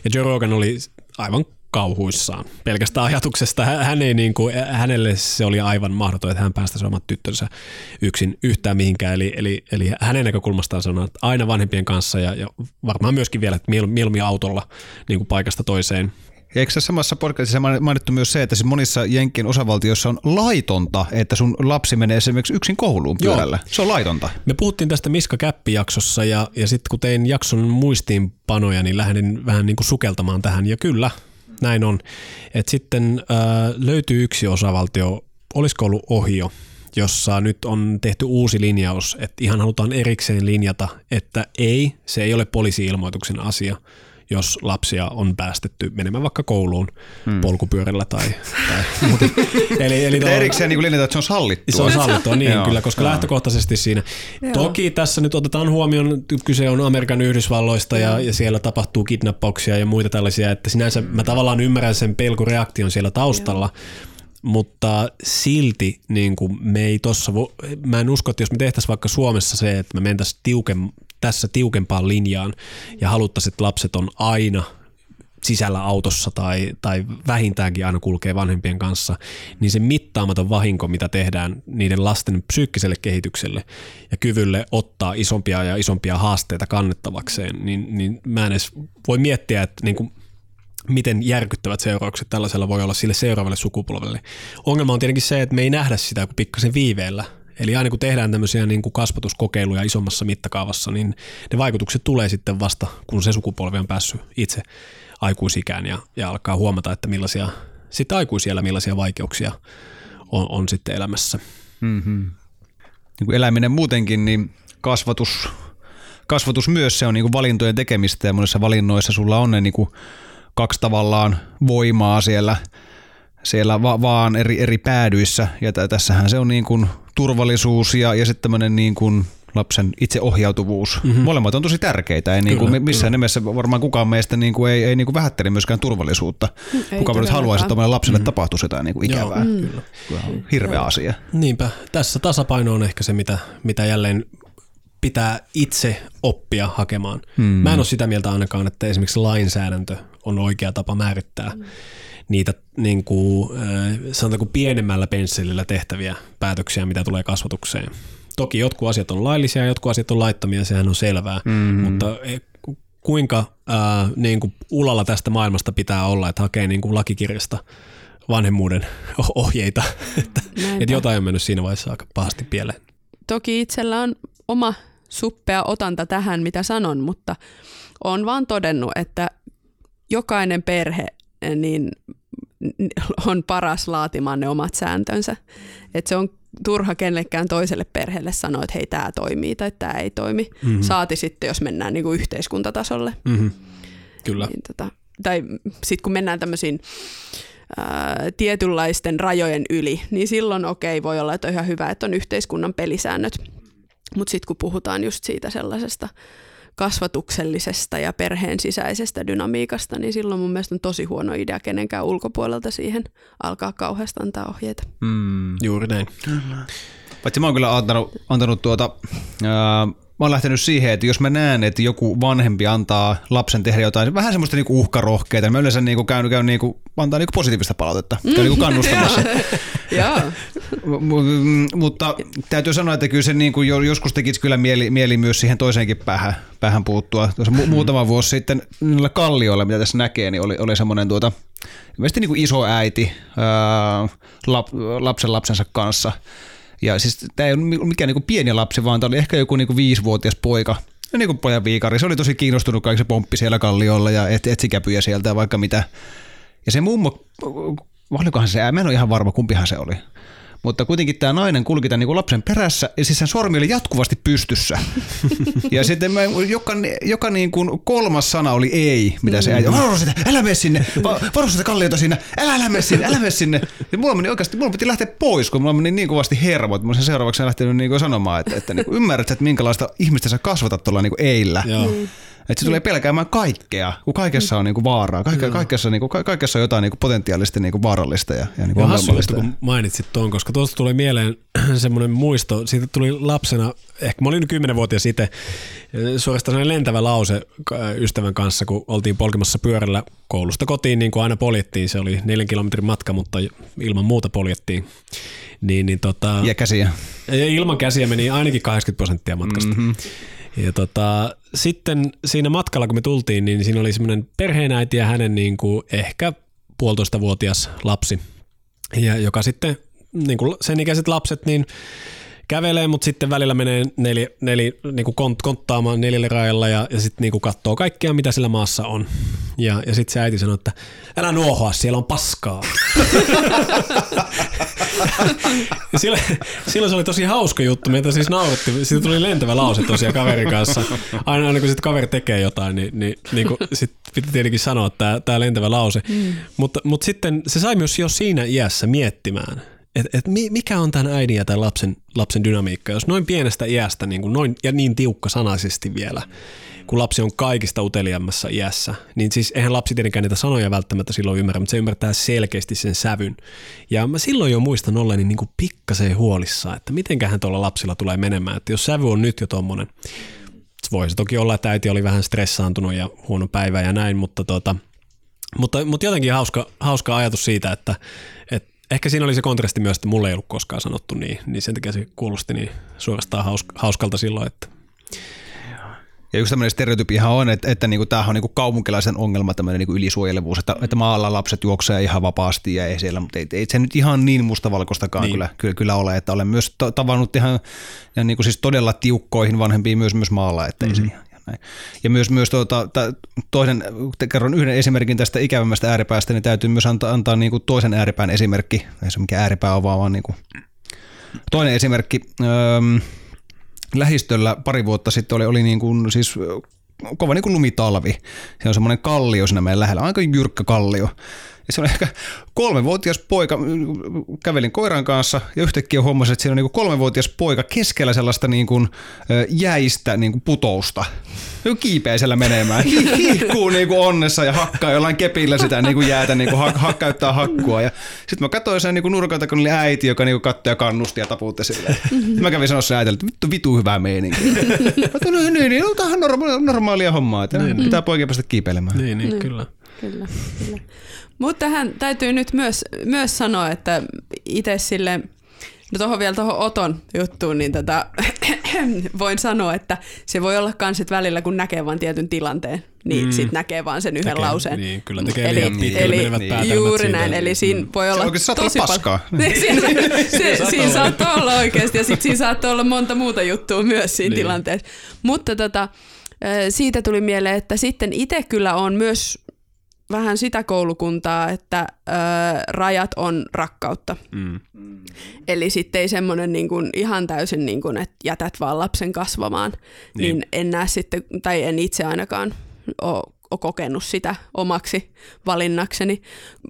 Ja Joe Rogan oli aivan kauhuissaan pelkästään ajatuksesta. Hän ei niin kuin, hänelle se oli aivan mahdoton, että hän päästäisi omat tyttönsä yksin yhtään mihinkään. Eli, eli, eli hänen näkökulmastaan sanoo, että aina vanhempien kanssa ja, ja varmaan myöskin vielä, että mieluummin autolla niin kuin paikasta toiseen ja eikö samassa podcastissa mainittu myös se, että siis monissa Jenkkien osavaltioissa on laitonta, että sun lapsi menee esimerkiksi yksin kouluun pyörällä? Joo. Se on laitonta. Me puhuttiin tästä Miska Käppi-jaksossa ja, ja sitten kun tein jakson muistiinpanoja, niin lähdin vähän niin kuin sukeltamaan tähän. Ja kyllä, näin on. Et sitten äh, löytyy yksi osavaltio, olisiko ollut Ohio, jossa nyt on tehty uusi linjaus, että ihan halutaan erikseen linjata, että ei, se ei ole poliisi-ilmoituksen asia, jos lapsia on päästetty menemään vaikka kouluun hmm. polkupyörällä tai, tai muuta. eli, eli tuo, erikseen niin linjata, että se on sallittua. Se on sallittua, niin kyllä, koska Joo. lähtökohtaisesti siinä. Joo. Toki tässä nyt otetaan huomioon, kyse on Amerikan Yhdysvalloista ja, ja siellä tapahtuu kidnappauksia ja muita tällaisia, että sinänsä mä tavallaan ymmärrän sen pelkureaktion siellä taustalla, Joo mutta silti niin kuin me ei tossa vo, mä en usko, että jos me tehtäisiin vaikka Suomessa se, että me mentäisiin tiuken, tässä tiukempaan linjaan ja haluttaisiin, että lapset on aina sisällä autossa tai, tai vähintäänkin aina kulkee vanhempien kanssa, niin se mittaamaton vahinko, mitä tehdään niiden lasten psyykkiselle kehitykselle ja kyvylle ottaa isompia ja isompia haasteita kannettavakseen, niin, niin mä en edes voi miettiä, että niin kuin, miten järkyttävät seuraukset tällaisella voi olla sille seuraavalle sukupolvelle. Ongelma on tietenkin se, että me ei nähdä sitä kuin pikkasen viiveellä. Eli aina kun tehdään tämmöisiä niin kuin kasvatuskokeiluja isommassa mittakaavassa, niin ne vaikutukset tulee sitten vasta, kun se sukupolvi on päässyt itse aikuisikään ja, ja alkaa huomata, että millaisia sitten aikuisiellä millaisia vaikeuksia on, on sitten elämässä. Mm-hmm. Niin kuin eläminen muutenkin, niin kasvatus, kasvatus myös se on niin kuin valintojen tekemistä ja monissa valinnoissa sulla on ne niin kuin kaksi tavallaan voimaa siellä, siellä va- vaan eri, eri päädyissä ja t- tässähän se on niin kuin turvallisuus ja, ja sitten tämmöinen niin kuin lapsen itseohjautuvuus. Mm-hmm. Molemmat on tosi tärkeitä. Ei niin kuin kyllä, missään kyllä. nimessä varmaan kukaan meistä niin kuin ei, ei niin kuin vähättele myöskään turvallisuutta. Ei kukaan nyt haluaisi, että omalle lapselle mm-hmm. tapahtuisi jotain niin kuin ikävää. Joo, mm. kyllä. Hirveä asia. Niinpä. Tässä tasapaino on ehkä se, mitä, mitä jälleen pitää itse oppia hakemaan. Hmm. Mä en ole sitä mieltä ainakaan, että esimerkiksi lainsäädäntö on oikea tapa määrittää hmm. Niitä niin kuin, sanotaanko pienemmällä pensselillä tehtäviä päätöksiä, mitä tulee kasvatukseen. Toki jotkut asiat on laillisia ja jotkut asiat on laittomia, sehän on selvää, mm-hmm. mutta e, kuinka ää, niin kuin ulalla tästä maailmasta pitää olla, että hakee niin kuin lakikirjasta vanhemmuuden ohjeita, että, että jotain on mennyt siinä vaiheessa aika pahasti pieleen. Toki itsellä on oma suppea otanta tähän, mitä sanon, mutta on vaan todennut, että jokainen perhe niin on paras laatimaan ne omat sääntönsä. Että se on turha kenellekään toiselle perheelle sanoa, että hei, tämä toimii tai tämä ei toimi. Mm-hmm. Saati sitten, jos mennään niin kuin yhteiskuntatasolle. Mm-hmm. Kyllä. Niin, tota, tai sitten kun mennään tämmöisiin ää, tietynlaisten rajojen yli, niin silloin okei, voi olla, että on ihan hyvä, että on yhteiskunnan pelisäännöt. Mutta sitten kun puhutaan just siitä sellaisesta kasvatuksellisesta ja perheen sisäisestä dynamiikasta, niin silloin mun mielestä on tosi huono idea kenenkään ulkopuolelta siihen alkaa kauheasti antaa ohjeita. Mm, juuri näin. Paitsi mä oon kyllä antanut, antanut tuota, ää, mä oon lähtenyt siihen, että jos mä näen, että joku vanhempi antaa lapsen tehdä jotain, vähän semmoista niinku uhkarohkeita, niin mä yleensä niinku käyn, käyn niinku, antaa niinku positiivista palautetta, käyn niinku kannustamassa. Mutta täytyy sanoa, että kyllä se niinku joskus tekisi kyllä mieli, mieli myös siihen toiseenkin päähän, päähän puuttua. Tuossa mu- muutama vuosi sitten niillä kallioilla, mitä tässä näkee, niin oli, oli semmoinen tuota, ilmeisesti niinku iso äiti ää, lap, lapsen lapsensa kanssa – ja siis tämä ei ole mikään niin pieni lapsi, vaan tämä oli ehkä joku niin viisivuotias poika, ja niin kuin pojan viikari. Se oli tosi kiinnostunut kaikki se pomppi siellä kalliolla ja et, etsi käpyjä sieltä ja vaikka mitä. Ja se mummo, olikohan se, mä en ole ihan varma kumpihan se oli mutta kuitenkin tämä nainen kulki tämän niin kuin lapsen perässä ja siis sen sormi oli jatkuvasti pystyssä. ja sitten mä, joka, joka niin kuin kolmas sana oli ei, mitä se äiti, varo sitä, älä mene sinne, varo sitä kalliota sinne, älä, älä mene sinne, älä mene sinne. Ja mulla meni oikeasti, mulla piti lähteä pois, kun mulla meni niin kovasti hermo, että mä sen seuraavaksi lähtenyt niin kuin sanomaan, että, että niin kuin ymmärrät, että minkälaista ihmistä sä kasvatat tuolla niin kuin eillä. Joo. Mm. Että se tulee pelkäämään kaikkea, kun kaikessa on niinku vaaraa. Kaikke, kaikessa, niinku, kaikessa on jotain niinku potentiaalisesti niinku vaarallista ja, ja niinku ongelmallista. kun mainitsit tuon, koska tuosta tulee mieleen semmoinen muisto. Siitä tuli lapsena, ehkä mä olin kymmenenvuotias sitten, suorastaan lentävä lause ystävän kanssa, kun oltiin polkemassa pyörällä koulusta kotiin, niin kuin aina poljettiin. Se oli neljän kilometrin matka, mutta ilman muuta poljettiin. Niin, niin tota, ja käsiä. Ilman käsiä meni ainakin 80 prosenttia matkasta. Mm-hmm. Ja tota, sitten siinä matkalla, kun me tultiin, niin siinä oli semmoinen perheenäiti ja hänen niin kuin ehkä puolitoista vuotias lapsi, ja joka sitten, niin kuin sen ikäiset lapset, niin kävelee, mutta sitten välillä menee neli, neli, niin kuin kont, konttaamaan neljälle rajalla ja, ja sitten niin katsoo kaikkea, mitä sillä maassa on. Ja, ja sitten se äiti sanoo, että älä nuohoa, siellä on paskaa. silloin, silloin se oli tosi hauska juttu, meitä siis nauretti. Siitä tuli lentävä lause tosiaan kaverin kanssa. Aina, aina kun sit kaveri tekee jotain, niin, niin, niin kuin sit piti tietenkin sanoa tämä, tämä lentävä lause. Mm. Mutta, mutta sitten se sai myös jo siinä iässä miettimään – että et mikä on tämän äidin ja tämän lapsen, lapsen dynamiikka, jos noin pienestä iästä niin kuin noin, ja niin tiukka sanaisesti vielä, kun lapsi on kaikista uteliammassa iässä, niin siis eihän lapsi tietenkään niitä sanoja välttämättä silloin ymmärrä, mutta se ymmärtää selkeästi sen sävyn. Ja mä silloin jo muistan olleeni niin kuin pikkasen huolissa, että mitenköhän tuolla lapsilla tulee menemään, että jos sävy on nyt jo tommonen, voi se toki olla, että äiti oli vähän stressaantunut ja huono päivä ja näin, mutta, tota, mutta, mutta jotenkin hauska, hauska ajatus siitä, että, että ehkä siinä oli se kontrasti myös, että mulle ei ollut koskaan sanottu niin, niin sen takia se kuulosti niin suorastaan hauskalta silloin, että ja yksi tämmöinen stereotypiahan on, että, että niinku, tämähän on niinku kaupunkilaisen ongelma, tämmöinen niinku ylisuojelevuus, että, että maalla lapset juoksee ihan vapaasti ja ei siellä, mutta ei, ei se nyt ihan niin mustavalkoistakaan niin. kyllä, kyllä, kyllä, ole, että olen myös tavannut ihan ja niinku siis todella tiukkoihin vanhempiin myös, myös maalla, että mm-hmm. ei se ihan, näin. Ja myös, myös tuota, toinen, kerron yhden esimerkin tästä ikävämmästä ääripäästä, niin täytyy myös antaa, antaa niin kuin toisen ääripään esimerkki. Ei se mikä ääripää on, vaan, vaan niin kuin toinen esimerkki. Öö, lähistöllä pari vuotta sitten oli, oli niin kuin, siis kova niin kuin lumitalvi. Se on semmoinen kallio siinä meidän lähellä, aika jyrkkä kallio. Ja se on ehkä kolmevuotias poika, kävelin koiran kanssa ja yhtäkkiä huomasin, että siinä on niin kolmevuotias poika keskellä sellaista niin kuin jäistä niin kuin putousta. Kiipeä siellä menemään, kiikkuu niin kuin onnessa ja hakkaa jollain kepillä sitä niin kuin jäätä, niin kuin hak- hakkauttaa hakkua. Ja sitten mä katsoin sen niin kuin nurkalta, kun oli äiti, joka niin kuin katsoi ja kannusti ja tapuutti sille. Mä kävin sanoa sen äitille, että vittu, vitu hyvää meininkiä. Mä no, niin, niin, no, tämä on normaalia hommaa, että niin, pitää poikia päästä kiipeilemään. Niin, niin, kyllä. Kyllä, kyllä. Mutta tähän täytyy nyt myös, myös sanoa, että itse sille, no tuohon vielä tuohon Oton juttuun, niin tätä, voin sanoa, että se voi olla kans, että välillä kun näkee vain tietyn tilanteen, niin mm. sit näkee vaan sen yhden tekee, lauseen. Niin, kyllä tekee eli, liian eli, eli juuri näin, eli siinä mm. voi olla se tosi paskaa. Niin, siinä, se, siinä saattaa olla oikeasti ja sitten siinä saattaa olla monta muuta juttua myös siinä niin. tilanteessa. Mutta tota, siitä tuli mieleen, että sitten itse kyllä on myös vähän sitä koulukuntaa, että ö, rajat on rakkautta. Mm. Eli sitten ei semmoinen niin kuin ihan täysin, niin kuin, että jätät vaan lapsen kasvamaan, niin. niin en näe sitten, tai en itse ainakaan ole ole kokenut sitä omaksi valinnakseni.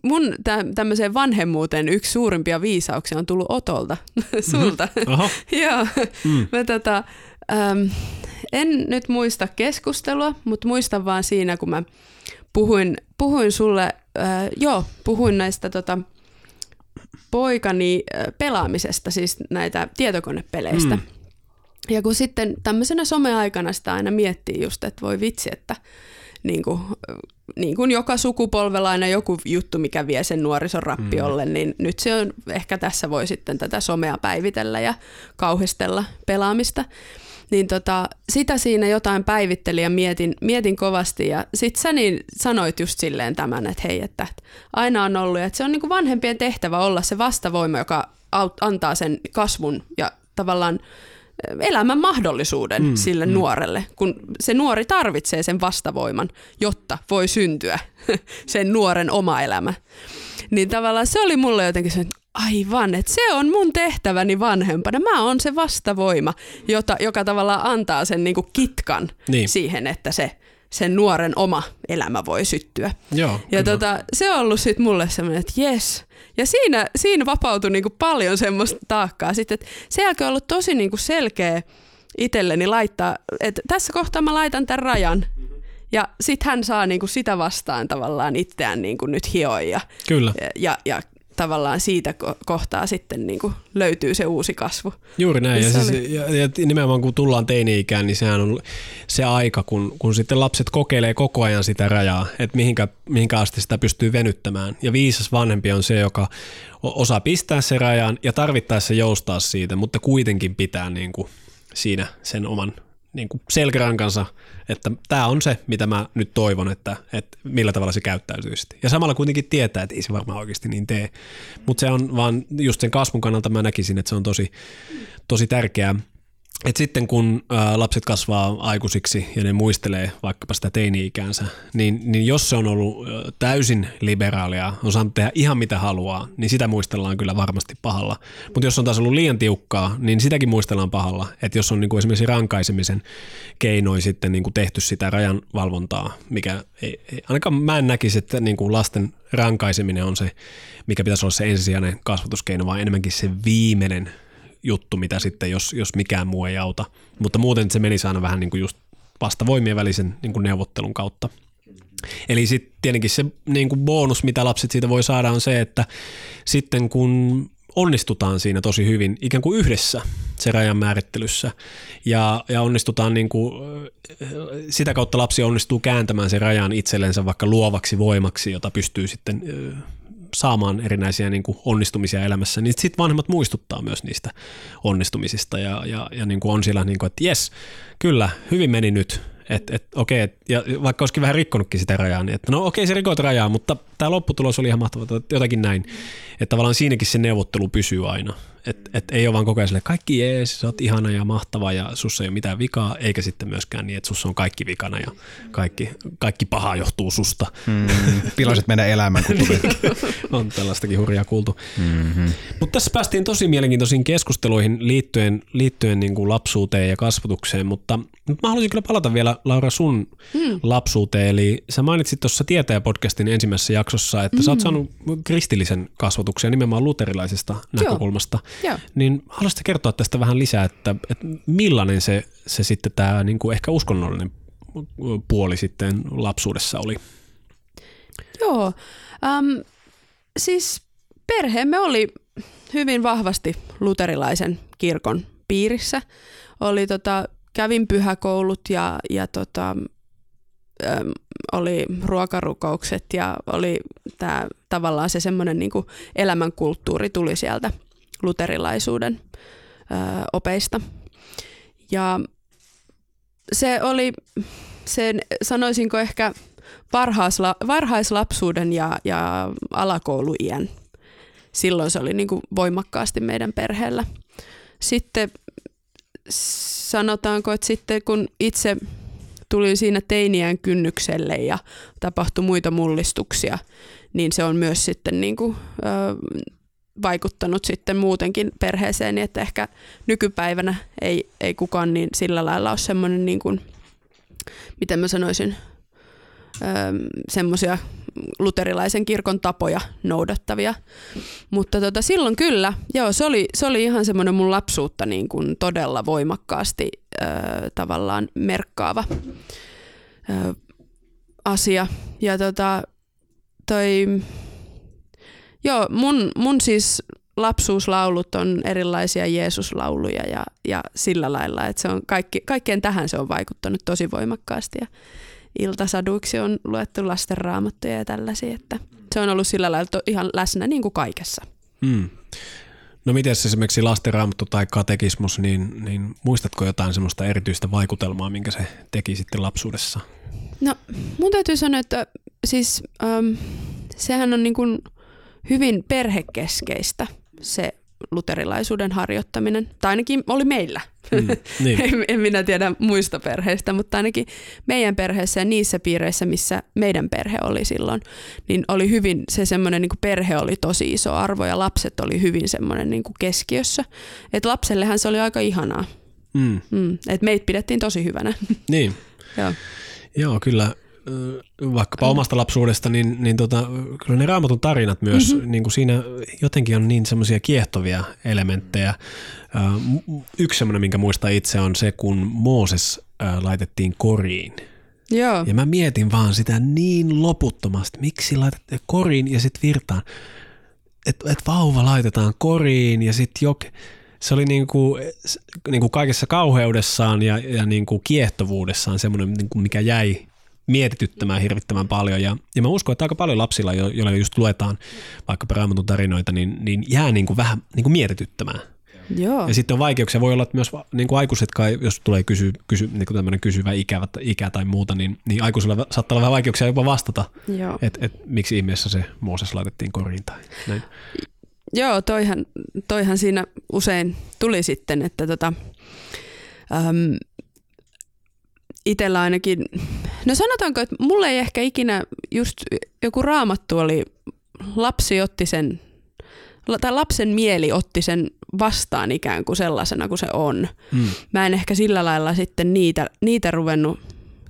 Mun tä, tämmöiseen vanhemmuuteen yksi suurimpia viisauksia on tullut Otolta, sulta. Mm-hmm. Joo. Mm. Mä tota, äm, en nyt muista keskustelua, mutta muistan vaan siinä, kun mä puhuin, puhuin sulle, äh, joo, puhuin näistä tota, poikani äh, pelaamisesta, siis näitä tietokonepeleistä. Mm. Ja kun sitten tämmöisenä someaikana sitä aina miettii just, että voi vitsi, että niin kuin, niin kuin joka sukupolvella aina joku juttu, mikä vie sen nuorison rappiolle, mm. niin nyt se on, ehkä tässä voi sitten tätä somea päivitellä ja kauhistella pelaamista niin tota, sitä siinä jotain päivitteli ja mietin, mietin kovasti ja sit sä niin sanoit just silleen tämän, että hei, että aina on ollut että se on niinku vanhempien tehtävä olla se vastavoima, joka antaa sen kasvun ja tavallaan elämän mahdollisuuden mm, sille mm. nuorelle, kun se nuori tarvitsee sen vastavoiman, jotta voi syntyä sen nuoren oma elämä. Niin tavallaan se oli mulle jotenkin se, että aivan, että se on mun tehtäväni vanhempana. Mä oon se vastavoima, jota, joka tavallaan antaa sen niinku kitkan niin. siihen, että se sen nuoren oma elämä voi syttyä. Joo, ja tota, se on ollut sitten mulle semmoinen, että jes. Ja siinä, siinä vapautui niinku paljon semmoista taakkaa. Sitten, että se jälkeen on ollut tosi niinku selkeä itselleni laittaa, että tässä kohtaa mä laitan tämän rajan. Ja sitten hän saa niinku sitä vastaan tavallaan itseään niinku nyt hioja. Kyllä. Ja, ja tavallaan siitä kohtaa sitten niin kuin löytyy se uusi kasvu. Juuri näin, ja, siis, ja, ja nimenomaan kun tullaan teini-ikään, niin sehän on se aika, kun, kun sitten lapset kokeilee koko ajan sitä rajaa, että mihinkä, mihinkä asti sitä pystyy venyttämään. Ja viisas vanhempi on se, joka osaa pistää se rajan ja tarvittaessa joustaa siitä, mutta kuitenkin pitää niin kuin siinä sen oman niin kuin selkärankansa, että tämä on se, mitä mä nyt toivon, että, että millä tavalla se käyttäytyisi. Ja samalla kuitenkin tietää, että ei se varmaan oikeasti niin tee. Mutta se on vaan just sen kasvun kannalta mä näkisin, että se on tosi, tosi tärkeää. Et sitten kun lapset kasvaa aikuisiksi ja ne muistelee vaikkapa sitä teini-ikäänsä, niin, niin jos se on ollut täysin liberaalia, on saanut tehdä ihan mitä haluaa, niin sitä muistellaan kyllä varmasti pahalla. Mutta jos on taas ollut liian tiukkaa, niin sitäkin muistellaan pahalla. Että jos on niin kuin esimerkiksi rankaisemisen keinoin sitten niin kuin tehty sitä rajan valvontaa, mikä ei, ei, ainakaan mä en näkisi, että niin kuin lasten rankaiseminen on se, mikä pitäisi olla se ensisijainen kasvatuskeino, vaan enemmänkin se viimeinen – juttu, mitä sitten, jos, jos mikään muu ei auta. Mutta muuten se menisi aina vähän niin kuin just vastavoimien välisen niin kuin neuvottelun kautta. Eli sitten tietenkin se niin kuin bonus, mitä lapset siitä voi saada, on se, että sitten kun onnistutaan siinä tosi hyvin ikään kuin yhdessä se rajan määrittelyssä ja, ja onnistutaan niin kuin, sitä kautta lapsi onnistuu kääntämään sen rajan itsellensä vaikka luovaksi voimaksi, jota pystyy sitten saamaan erinäisiä niin kuin onnistumisia elämässä, niin sitten vanhemmat muistuttaa myös niistä onnistumisista ja, ja, ja niin kuin on siellä, niin kuin, että jes, kyllä, hyvin meni nyt, että et, okei, et, ja vaikka olisikin vähän rikkonutkin sitä rajaa, niin että no okei, se rikoit rajaa, mutta tämä lopputulos oli ihan mahtava, jotakin näin. Että tavallaan siinäkin se neuvottelu pysyy aina. Että et ei ole vaan koko ajan sille, kaikki jees, sä oot ihana ja mahtava ja sussa ei ole mitään vikaa, eikä sitten myöskään niin, että sussa on kaikki vikana ja kaikki, kaikki paha johtuu susta. Mm, pilasit meidän elämän, kun on tällaistakin hurjaa kuultu. Mm-hmm. Mutta tässä päästiin tosi mielenkiintoisiin keskusteluihin liittyen, liittyen niin kuin lapsuuteen ja kasvatukseen, mutta, mutta mä haluaisin kyllä palata vielä Laura sun mm. lapsuuteen. Eli sä mainitsit tuossa Tietäjä-podcastin ensimmäisessä jaksossa, että mm. sä oot mm. saanut kristillisen kasvatuksen nimenomaan luterilaisesta näkökulmasta. Joo. Niin haluaisitko kertoa tästä vähän lisää, että, että millainen se, se sitten tämä niin kuin ehkä uskonnollinen puoli sitten lapsuudessa oli? Joo, um, siis perheemme oli hyvin vahvasti luterilaisen kirkon piirissä. Oli tota, kävin pyhäkoulut ja, ja tota, äm, oli ruokarukoukset ja oli tää, tavallaan se semmoinen niinku elämänkulttuuri tuli sieltä luterilaisuuden opeista. Ja se oli, sen sanoisinko ehkä varhaisla, varhaislapsuuden ja, ja alakouluiän. Silloin se oli niin kuin voimakkaasti meidän perheellä. Sitten sanotaanko, että sitten kun itse tuli siinä teiniän kynnykselle ja tapahtui muita mullistuksia, niin se on myös sitten niin kuin, ö, vaikuttanut sitten muutenkin perheeseen, niin että ehkä nykypäivänä ei, ei kukaan niin sillä lailla ole semmoinen, niin kuin, miten mä sanoisin, semmoisia luterilaisen kirkon tapoja noudattavia. Mutta tota, silloin kyllä, joo, se oli, se oli ihan semmoinen mun lapsuutta niin kuin todella voimakkaasti ö, tavallaan merkkaava ö, asia. Ja tota, toi, joo, mun, mun siis lapsuuslaulut on erilaisia Jeesuslauluja ja, ja sillä lailla, että se on kaikki, kaikkeen tähän se on vaikuttanut tosi voimakkaasti. Ja, iltasaduiksi on luettu lastenraamattuja ja tällaisia, että se on ollut sillä lailla ihan läsnä niin kuin kaikessa. Mm. No miten esimerkiksi lastenraamattu tai katekismus, niin, niin muistatko jotain semmoista erityistä vaikutelmaa, minkä se teki sitten lapsuudessa? No mun täytyy sanoa, että siis ähm, sehän on niin kuin hyvin perhekeskeistä se luterilaisuuden harjoittaminen, tai ainakin oli meillä. Mm, niin. en, en minä tiedä muista perheistä, mutta ainakin meidän perheessä ja niissä piireissä, missä meidän perhe oli silloin, niin oli hyvin, se semmoinen niin perhe oli tosi iso arvo ja lapset oli hyvin semmoinen niin keskiössä. Et lapsellehan se oli aika ihanaa. Mm. Mm, et meitä pidettiin tosi hyvänä. Niin. Joo. Joo, kyllä vaikkapa omasta lapsuudesta, niin, niin tota, kyllä ne raamatun tarinat myös, mm-hmm. niin kuin siinä jotenkin on niin semmoisia kiehtovia elementtejä. Yksi semmoinen, minkä muistaa itse, on se, kun Mooses laitettiin koriin. Joo. Ja mä mietin vaan sitä niin loputtomasti, miksi laitettiin koriin ja sitten virtaan. Että et vauva laitetaan koriin ja sitten jok... Se oli niinku, niinku kaikessa kauheudessaan ja, ja niinku kiehtovuudessaan semmoinen, niinku mikä jäi mietityttämään hirvittävän paljon. Ja, ja mä uskon, että aika paljon lapsilla, jo, joilla just luetaan vaikka raamatun tarinoita, niin, niin jää niin kuin vähän niin kuin mietityttämään. Joo. Ja sitten on vaikeuksia. Voi olla, että myös niin kuin aikuiset, jos tulee kysy, kysy, niin kuin tämmöinen kysyvä ikä, ikä tai muuta, niin, niin aikuisilla saattaa olla vähän vaikeuksia jopa vastata, että et, miksi ihmeessä se Mooses laitettiin koriin tai näin. Joo, toihan, toihan siinä usein tuli sitten, että tota, äm, itsellä ainakin, no sanotaanko, että mulle ei ehkä ikinä just joku raamattu oli, lapsi otti sen, tai lapsen mieli otti sen vastaan ikään kuin sellaisena kuin se on. Mm. Mä en ehkä sillä lailla sitten niitä, niitä ruvennut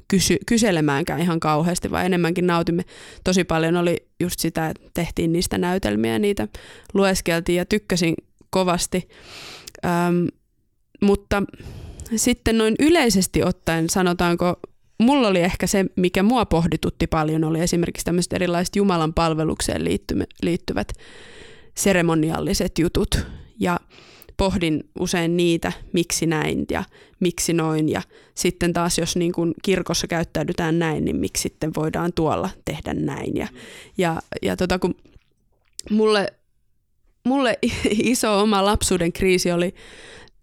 kysy, kyselemäänkään ihan kauheasti, vaan enemmänkin nautimme. Tosi paljon oli just sitä, että tehtiin niistä näytelmiä, niitä lueskeltiin ja tykkäsin kovasti. Öm, mutta sitten noin yleisesti ottaen sanotaanko, mulla oli ehkä se, mikä mua pohditutti paljon, oli esimerkiksi tämmöiset erilaiset Jumalan palvelukseen liittyvät seremonialliset jutut ja pohdin usein niitä, miksi näin ja miksi noin. Ja sitten taas, jos niin kuin kirkossa käyttäydytään näin, niin miksi sitten voidaan tuolla tehdä näin. Ja, ja, ja tota, kun mulle, mulle iso oma lapsuuden kriisi oli,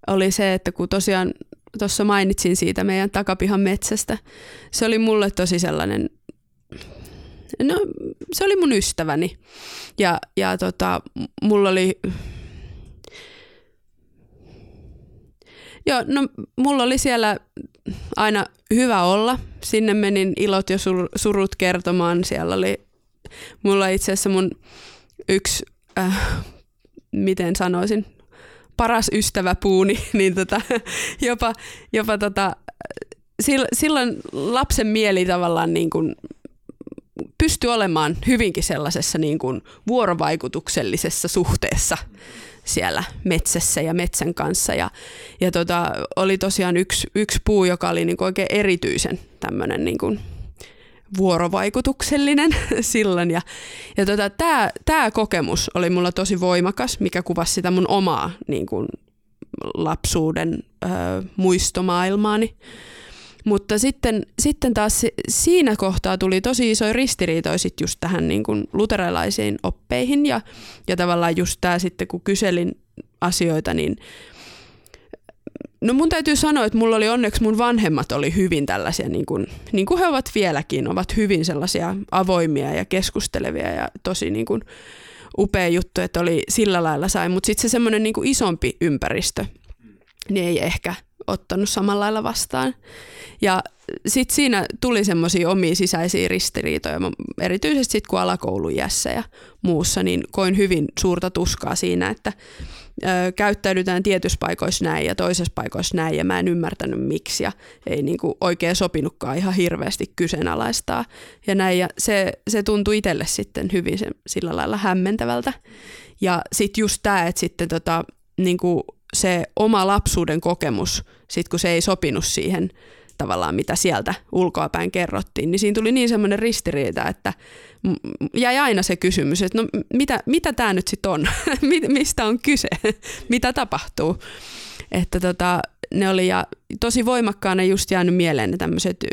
oli se, että kun tosiaan tuossa mainitsin siitä meidän takapihan metsästä, se oli mulle tosi sellainen no se oli mun ystäväni. Ja, ja tota, mulla oli Joo, no mulla oli siellä aina hyvä olla. Sinne menin ilot ja surut kertomaan. Siellä oli mulla itse asiassa mun yksi, äh, miten sanoisin, paras ystävä puuni, niin tota, jopa, jopa tota, silloin lapsen mieli tavallaan niin kuin pystyi olemaan hyvinkin sellaisessa niin kuin vuorovaikutuksellisessa suhteessa siellä metsässä ja metsän kanssa. Ja, ja tota, oli tosiaan yksi, yksi puu, joka oli niin kuin oikein erityisen tämmöinen niin kuin vuorovaikutuksellinen silloin. Ja, ja tota, tämä kokemus oli mulla tosi voimakas, mikä kuvasi sitä mun omaa niin kuin lapsuuden ö, muistomaailmaani. Mutta sitten, sitten taas siinä kohtaa tuli tosi iso ristiriitoja just tähän niin kuin luterilaisiin oppeihin ja, ja tavallaan just tämä sitten kun kyselin asioita, niin No mun täytyy sanoa, että mulla oli onneksi mun vanhemmat oli hyvin tällaisia, niin kuin, niin kuin he ovat vieläkin, ovat hyvin sellaisia avoimia ja keskustelevia ja tosi niin kuin upea juttu, että oli sillä lailla sai, mutta sitten se semmoinen niin kuin isompi ympäristö, niin ei ehkä ottanut samalla lailla vastaan. Ja sitten siinä tuli semmoisia omia sisäisiä ristiriitoja, erityisesti sitten kun alakoulujässä ja muussa, niin koin hyvin suurta tuskaa siinä, että ö, käyttäydytään tietyissä paikoissa näin ja toisessa paikoissa näin ja mä en ymmärtänyt miksi ja ei niinku oikein sopinutkaan ihan hirveästi kyseenalaistaa ja näin ja se, se tuntui itselle sitten hyvin se, sillä lailla hämmentävältä. Ja sitten just tämä, että sitten tota, niinku se oma lapsuuden kokemus, sit kun se ei sopinut siihen tavallaan, mitä sieltä ulkoapäin kerrottiin, niin siinä tuli niin semmoinen ristiriita, että jäi aina se kysymys, että no mitä, mitä tämä nyt sitten on, mistä on kyse, mitä tapahtuu. Että tota, ne oli ja tosi voimakkaana just jäänyt mieleen ne tämmöiset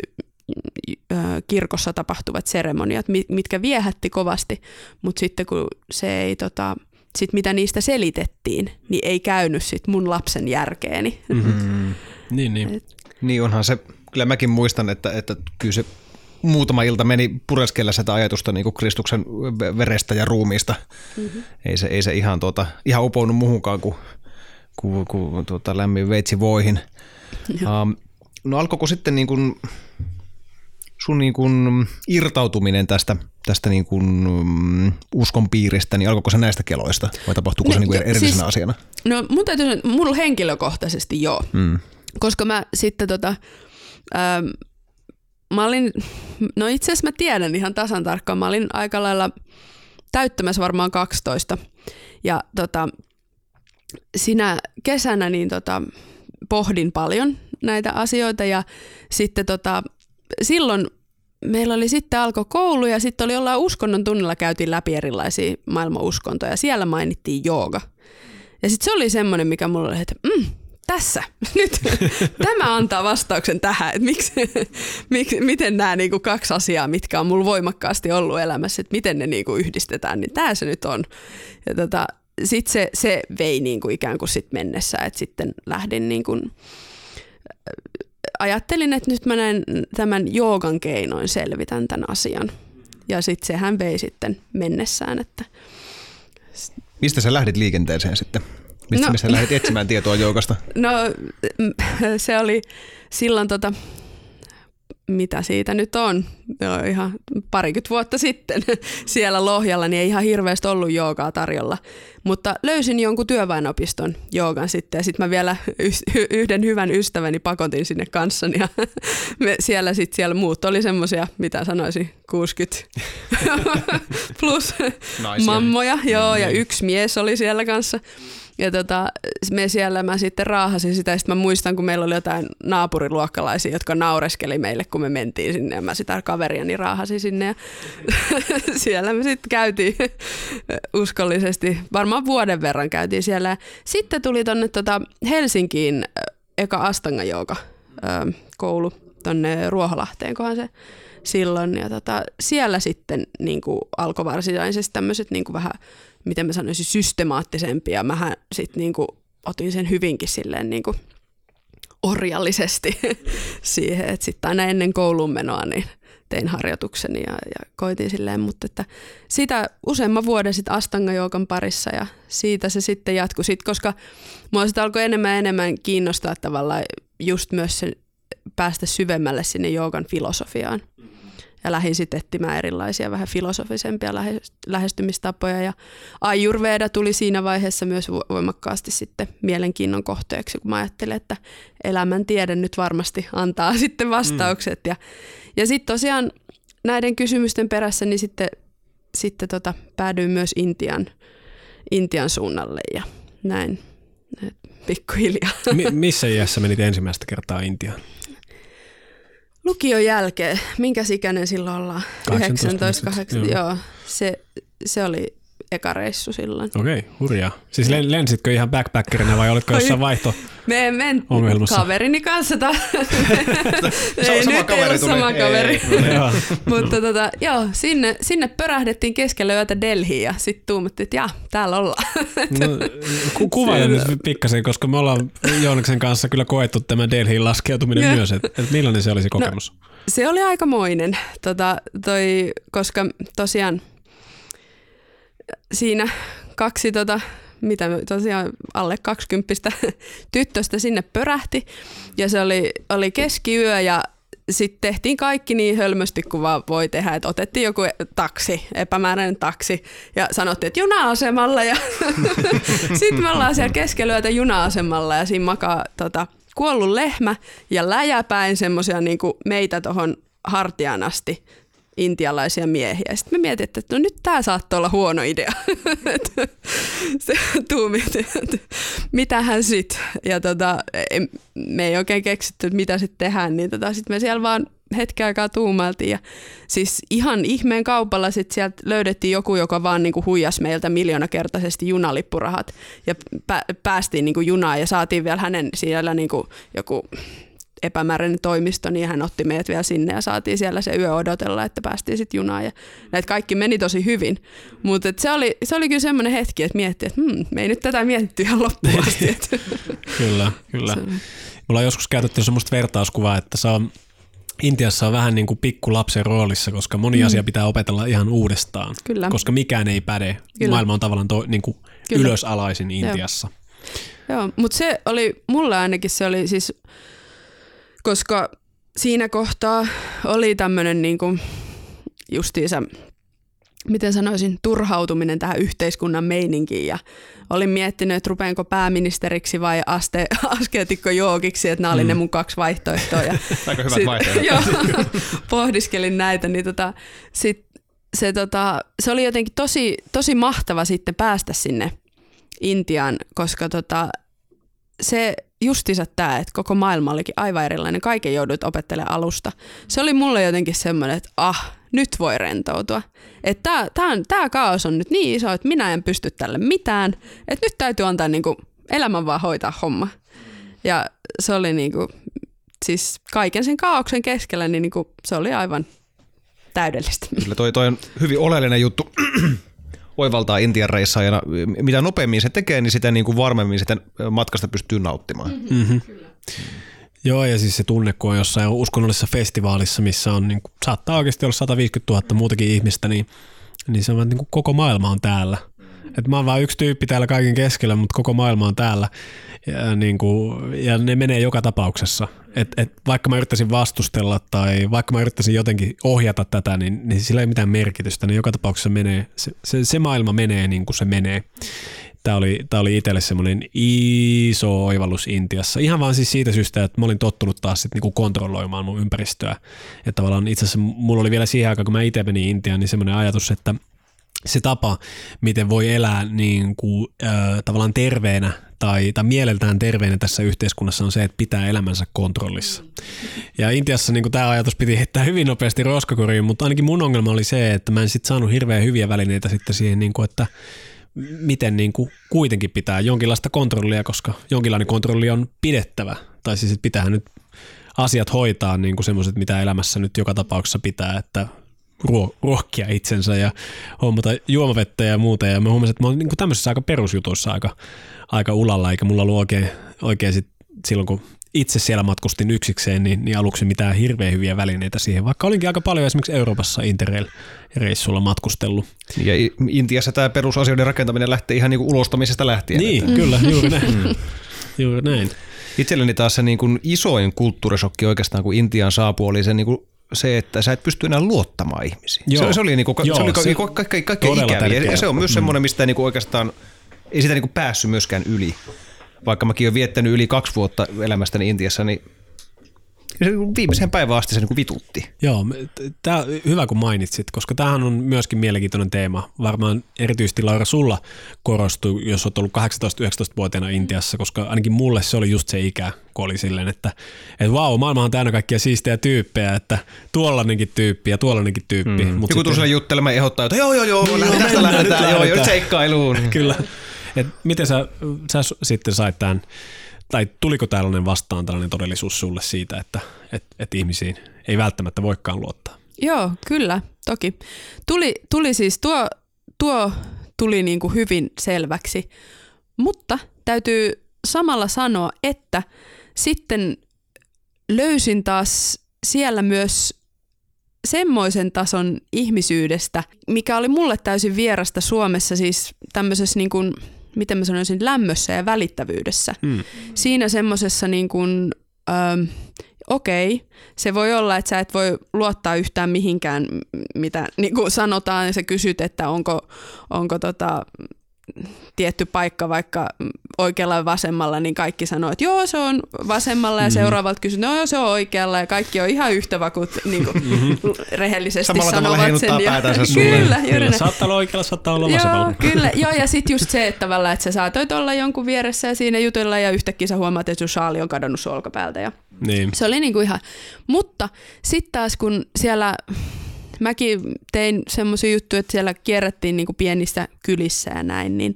kirkossa tapahtuvat seremoniat, mitkä viehätti kovasti, mutta sitten kun se ei tota, sit mitä niistä selitettiin, niin ei käynyt sit mun lapsen järkeeni. Mm-hmm. niin, niin. Et. Niin onhan se, kyllä mäkin muistan, että, että kyllä se muutama ilta meni pureskella sitä ajatusta niin kuin Kristuksen verestä ja ruumiista. Mm-hmm. Ei, se, ei se ihan, tuota, ihan upounut muuhunkaan kuin, kuin, kuin tuota, lämmin veitsi voihin. Um, no alkoiko sitten niin kuin sun niin kuin irtautuminen tästä, tästä niin kuin mm, uskon piiristä, niin alkoiko se näistä keloista vai tapahtuuko no, se niin kuin erillisenä siis, asiana? No mun täytyy sanoa, mulla henkilökohtaisesti joo, mm. koska mä sitten tota, ähm, mä olin, no itse asiassa mä tiedän ihan tasan tarkkaan, mä olin aika lailla täyttämässä varmaan 12 ja tota, sinä kesänä niin tota, pohdin paljon näitä asioita ja sitten tota, silloin meillä oli sitten alkoi koulu ja sitten oli jollain uskonnon tunnilla käytiin läpi erilaisia maailmanuskontoja. Siellä mainittiin jooga. Ja sitten se oli semmoinen, mikä mulla oli, että mm, tässä, nyt tämä antaa vastauksen tähän, että miksi, miksi, miten nämä niinku kaksi asiaa, mitkä on mulla voimakkaasti ollut elämässä, että miten ne niinku yhdistetään, niin tämä se nyt on. Ja tota, sitten se, se vei niinku ikään kuin sit mennessä, että sitten lähdin niinku ajattelin, että nyt mä näen tämän joogan keinoin selvitän tämän asian. Ja sitten sehän vei sitten mennessään. Että... Mistä sä lähdit liikenteeseen sitten? Mistä no, sä lähdit etsimään tietoa joogasta? No se oli silloin tota, mitä siitä nyt on, Joo, ihan parikymmentä vuotta sitten siellä Lohjalla, niin ei ihan hirveästi ollut joogaa tarjolla. Mutta löysin jonkun työväenopiston joogan sitten ja sitten mä vielä yhden hyvän ystäväni pakotin sinne kanssani ja me siellä sitten siellä muut oli semmoisia, mitä sanoisin, 60 plus Naisia. mammoja, joo, ja niin. yksi mies oli siellä kanssa. Ja tota, me siellä mä sitten raahasin sitä, ja sitten mä muistan, kun meillä oli jotain naapuriluokkalaisia, jotka naureskeli meille, kun me mentiin sinne, ja mä sitä kaveriani raahasin sinne, ja siellä me sitten käytiin uskollisesti, varmaan vuoden verran käytiin siellä. Sitten tuli tonne tota Helsinkiin eka Astanga koulu tonne Ruoholahteen, kohan se silloin. Ja tota, siellä sitten niin kuin alkoi varsinaisesti tämmöiset niin kuin vähän, miten mä sanoisin, systemaattisempia. Mähän sitten niin kuin otin sen hyvinkin silleen niin kuin orjallisesti siihen, että sitten aina ennen kouluun menoa niin tein harjoitukseni ja, ja koitin silleen, mutta että sitä useamman vuoden sitten Astanga-joukan parissa ja siitä se sitten jatkui sit, koska mua sitten alkoi enemmän ja enemmän kiinnostaa tavallaan just myös se päästä syvemmälle sinne joogan filosofiaan. Ja lähdin sitten etsimään erilaisia vähän filosofisempia lähestymistapoja. Ja Ayurveda tuli siinä vaiheessa myös voimakkaasti sitten mielenkiinnon kohteeksi, kun mä ajattelin, että elämäntiede nyt varmasti antaa sitten vastaukset. Mm. Ja, ja sitten tosiaan näiden kysymysten perässä niin sitten, sitten tota, päädyin myös Intian, Intian suunnalle ja näin pikkuhiljaa. Mi- missä iässä menit ensimmäistä kertaa Intiaan? Lukion jälkeen, minkä ikäinen silloin ollaan? 19, 18, joo. Se, se oli eka reissu silloin. Okei, okay, hurjaa. Siis lensitkö ihan backpackerina vai olitko jossain vaihto Me men kaverini kanssa. Ta- ei, sama nyt kaveri ei ole tuli. sama kaveri. Ei, Joo. Mutta tota, joo, sinne, sinne pörähdettiin keskellä yötä Delhiin ja sitten tuumattiin, että jaa, täällä ollaan. No, ku- kuvaile nyt pikkasen, koska me ollaan Joonaksen kanssa kyllä koettu tämä Delhiin laskeutuminen myös, että et millainen se oli se kokemus? Se oli aikamoinen, tota, toi, koska tosiaan siinä kaksi tota, mitä tosiaan alle 20 tyttöstä sinne pörähti. Ja se oli, oli keskiyö ja sitten tehtiin kaikki niin hölmösti kuin vaan voi tehdä, että otettiin joku taksi, epämääräinen taksi ja sanottiin, että juna-asemalla ja sitten me ollaan siellä keskellä yötä juna-asemalla ja siinä makaa tota, kuollut lehmä ja läjäpäin semmoisia niin meitä tuohon hartiaan asti intialaisia miehiä. Sitten me mietin, että no nyt tämä saattoi olla huono idea. Se tuumit, että mitähän sit. Ja tota, me ei oikein keksitty, että mitä sitten tehdään, niin tota, sitten me siellä vaan hetken aikaa tuumailtiin. Ja siis ihan ihmeen kaupalla sitten sieltä löydettiin joku, joka vaan niinku huijas meiltä miljoonakertaisesti junalippurahat. Ja pä- päästiin niinku junaan ja saatiin vielä hänen siellä niinku joku epämääräinen toimisto, niin hän otti meidät vielä sinne ja saatiin siellä se yö odotella, että päästiin sitten junaan. Ja näitä kaikki meni tosi hyvin. Mutta se oli, se oli kyllä semmoinen hetki, että miettii, että hmm, me ei nyt tätä mietitty ihan loppuun asti. Kyllä, kyllä. Me ollaan joskus käytetty semmoista vertauskuvaa, että se on, Intiassa on vähän niin kuin pikku lapsen roolissa, koska moni mm. asia pitää opetella ihan uudestaan, Kyllä. koska mikään ei päde. Kyllä. Maailma on tavallaan to, niin kuin Kyllä. ylösalaisin Intiassa. Joo, mutta se oli, mulle ainakin se oli siis, koska siinä kohtaa oli tämmöinen niinku justiinsa, miten sanoisin, turhautuminen tähän yhteiskunnan meininkiin ja olin miettinyt, että rupeanko pääministeriksi vai aste, askeetikko joogiksi, että nämä oli ne mun kaksi vaihtoehtoa. Ja Aika hyvät sit- vaihtoehdot. Joo, pohdiskelin näitä, niin tota, sit, se, tota, se oli jotenkin tosi, tosi mahtava sitten päästä sinne Intiaan, koska tota, se justiinsa tämä, että koko maailma olikin aivan erilainen. Kaiken joudut opettelemaan alusta. Se oli mulle jotenkin semmoinen, että ah, nyt voi rentoutua. Että tämä, kaos on nyt niin iso, että minä en pysty tälle mitään. Että nyt täytyy antaa niinku elämän vaan hoitaa homma. Ja se oli niinku, siis kaiken sen kaauksen keskellä, niin niinku, se oli aivan täydellistä. Kyllä toi, toi on hyvin oleellinen juttu oivaltaa Intian reissaajana. Mitä nopeammin se tekee, niin sitä niin kuin varmemmin sitä matkasta pystyy nauttimaan. Mm-hmm. Joo, ja siis se tunne, kun on jossain uskonnollisessa festivaalissa, missä on, niin kuin, saattaa oikeasti olla 150 000 muutakin ihmistä, niin, niin se on niin kuin koko maailma on täällä. Et mä oon vaan yksi tyyppi täällä kaiken keskellä, mutta koko maailma on täällä. Ja, niin kuin, ja ne menee joka tapauksessa. Et, et vaikka mä yrittäisin vastustella tai vaikka mä yrittäisin jotenkin ohjata tätä, niin, niin sillä ei mitään merkitystä. Ne joka tapauksessa menee, se, se, se maailma menee niin kuin se menee. Tämä oli, tämä oli itselle semmoinen iso oivallus Intiassa. Ihan vaan siis siitä syystä, että mä olin tottunut taas sit niinku kontrolloimaan mun ympäristöä. Että tavallaan itse asiassa mulla oli vielä siihen aikaan, kun mä itse menin Intiaan, niin semmoinen ajatus, että se tapa, miten voi elää niin kuin, äh, tavallaan terveenä tai, tai mieleltään terveenä tässä yhteiskunnassa on se, että pitää elämänsä kontrollissa. Ja Intiassa niin tämä ajatus piti heittää hyvin nopeasti roskakoriin, mutta ainakin mun ongelma oli se, että mä en sitten saanut hirveän hyviä välineitä sitten siihen, niin kuin, että miten niin kuin kuitenkin pitää jonkinlaista kontrollia, koska jonkinlainen kontrolli on pidettävä. Tai siis että pitää nyt asiat hoitaa niin kuin semmoiset, mitä elämässä nyt joka tapauksessa pitää, että ruo- ruokkia itsensä ja hommata juomavettä ja muuta. Ja mä huomasin, että mä olen niin tämmöisissä aika perusjutuissa aika, aika ulalla, eikä mulla ollut oikein, oikein sit silloin, kun itse siellä matkustin yksikseen, niin, niin aluksi mitään hirveän hyviä välineitä siihen, vaikka olinkin aika paljon esimerkiksi Euroopassa Interrail-reissulla matkustellut. Ja Intiassa tämä perusasioiden rakentaminen lähtee ihan niin kuin ulostamisesta lähtien. Niin, että. kyllä, juuri näin. Mm. juuri näin. Itselleni taas se niin kuin isoin kulttuurisokki oikeastaan, kun Intiaan saapuu, oli se niin kuin se, että sä et pysty enää luottamaan ihmisiin. Joo. Se, se oli, niinku, Joo, se oli se kaikki, kaikki, kaikki ikäviä. Ja se on myös mm. semmoinen, mistä niinku oikeastaan ei sitä niinku päässyt myöskään yli. Vaikka mäkin olen viettänyt yli kaksi vuotta elämästäni Intiassa, niin viimeiseen päivään asti se niin kuin vitutti. Joo, tää, hyvä kun mainitsit, koska tämähän on myöskin mielenkiintoinen teema. Varmaan erityisesti Laura sulla korostui, jos olet ollut 18-19-vuotiaana Intiassa, koska ainakin mulle se oli just se ikä, kun oli silleen, että, että vau, maailma on täynnä kaikkia siistejä tyyppejä, että tuollainenkin tyyppi ja tuollainenkin tyyppi. Mm. Mut Joku tulee juttelemaan ehdottaa, että joo joo joo, niin, lähdetään, tästä lähdetään, lähdetään, joo, joo, seikkailuun. Kyllä. Et miten sä, sä sitten sait tämän tai tuliko tällainen vastaan tällainen todellisuus sulle siitä, että, että, että ihmisiin ei välttämättä voikaan luottaa? Joo, kyllä, toki. Tuli, tuli siis tuo, tuo tuli niin kuin hyvin selväksi, mutta täytyy samalla sanoa, että sitten löysin taas siellä myös semmoisen tason ihmisyydestä, mikä oli mulle täysin vierasta Suomessa, siis tämmöisessä niin kuin – miten mä sanoisin, lämmössä ja välittävyydessä. Mm. Siinä semmoisessa niin kuin, ähm, okei, okay, se voi olla, että sä et voi luottaa yhtään mihinkään, mitä niin kuin sanotaan, ja sä kysyt, että onko, onko tota, tietty paikka vaikka oikealla ja vasemmalla, niin kaikki sanoo, että joo, se on vasemmalla ja mm-hmm. seuraavalta kysyy, no joo, se on oikealla ja kaikki on ihan yhtä vakut niin kuin, mm-hmm. rehellisesti Samalla sanovat sen. Ja, kyllä, juuri kyllä, saattaa olla oikealla, saattaa olla vasemmalla. Joo, kyllä, joo, ja sitten just se, että tavallaan, että sä saatoit olla jonkun vieressä ja siinä jutella ja yhtäkkiä sä huomaat, että sun shaali on kadonnut sun olkapäältä. Ja niin. Se oli niin kuin ihan, mutta sitten taas kun siellä mäkin tein semmoisia juttuja, että siellä kierrättiin niin kuin pienissä kylissä ja näin, niin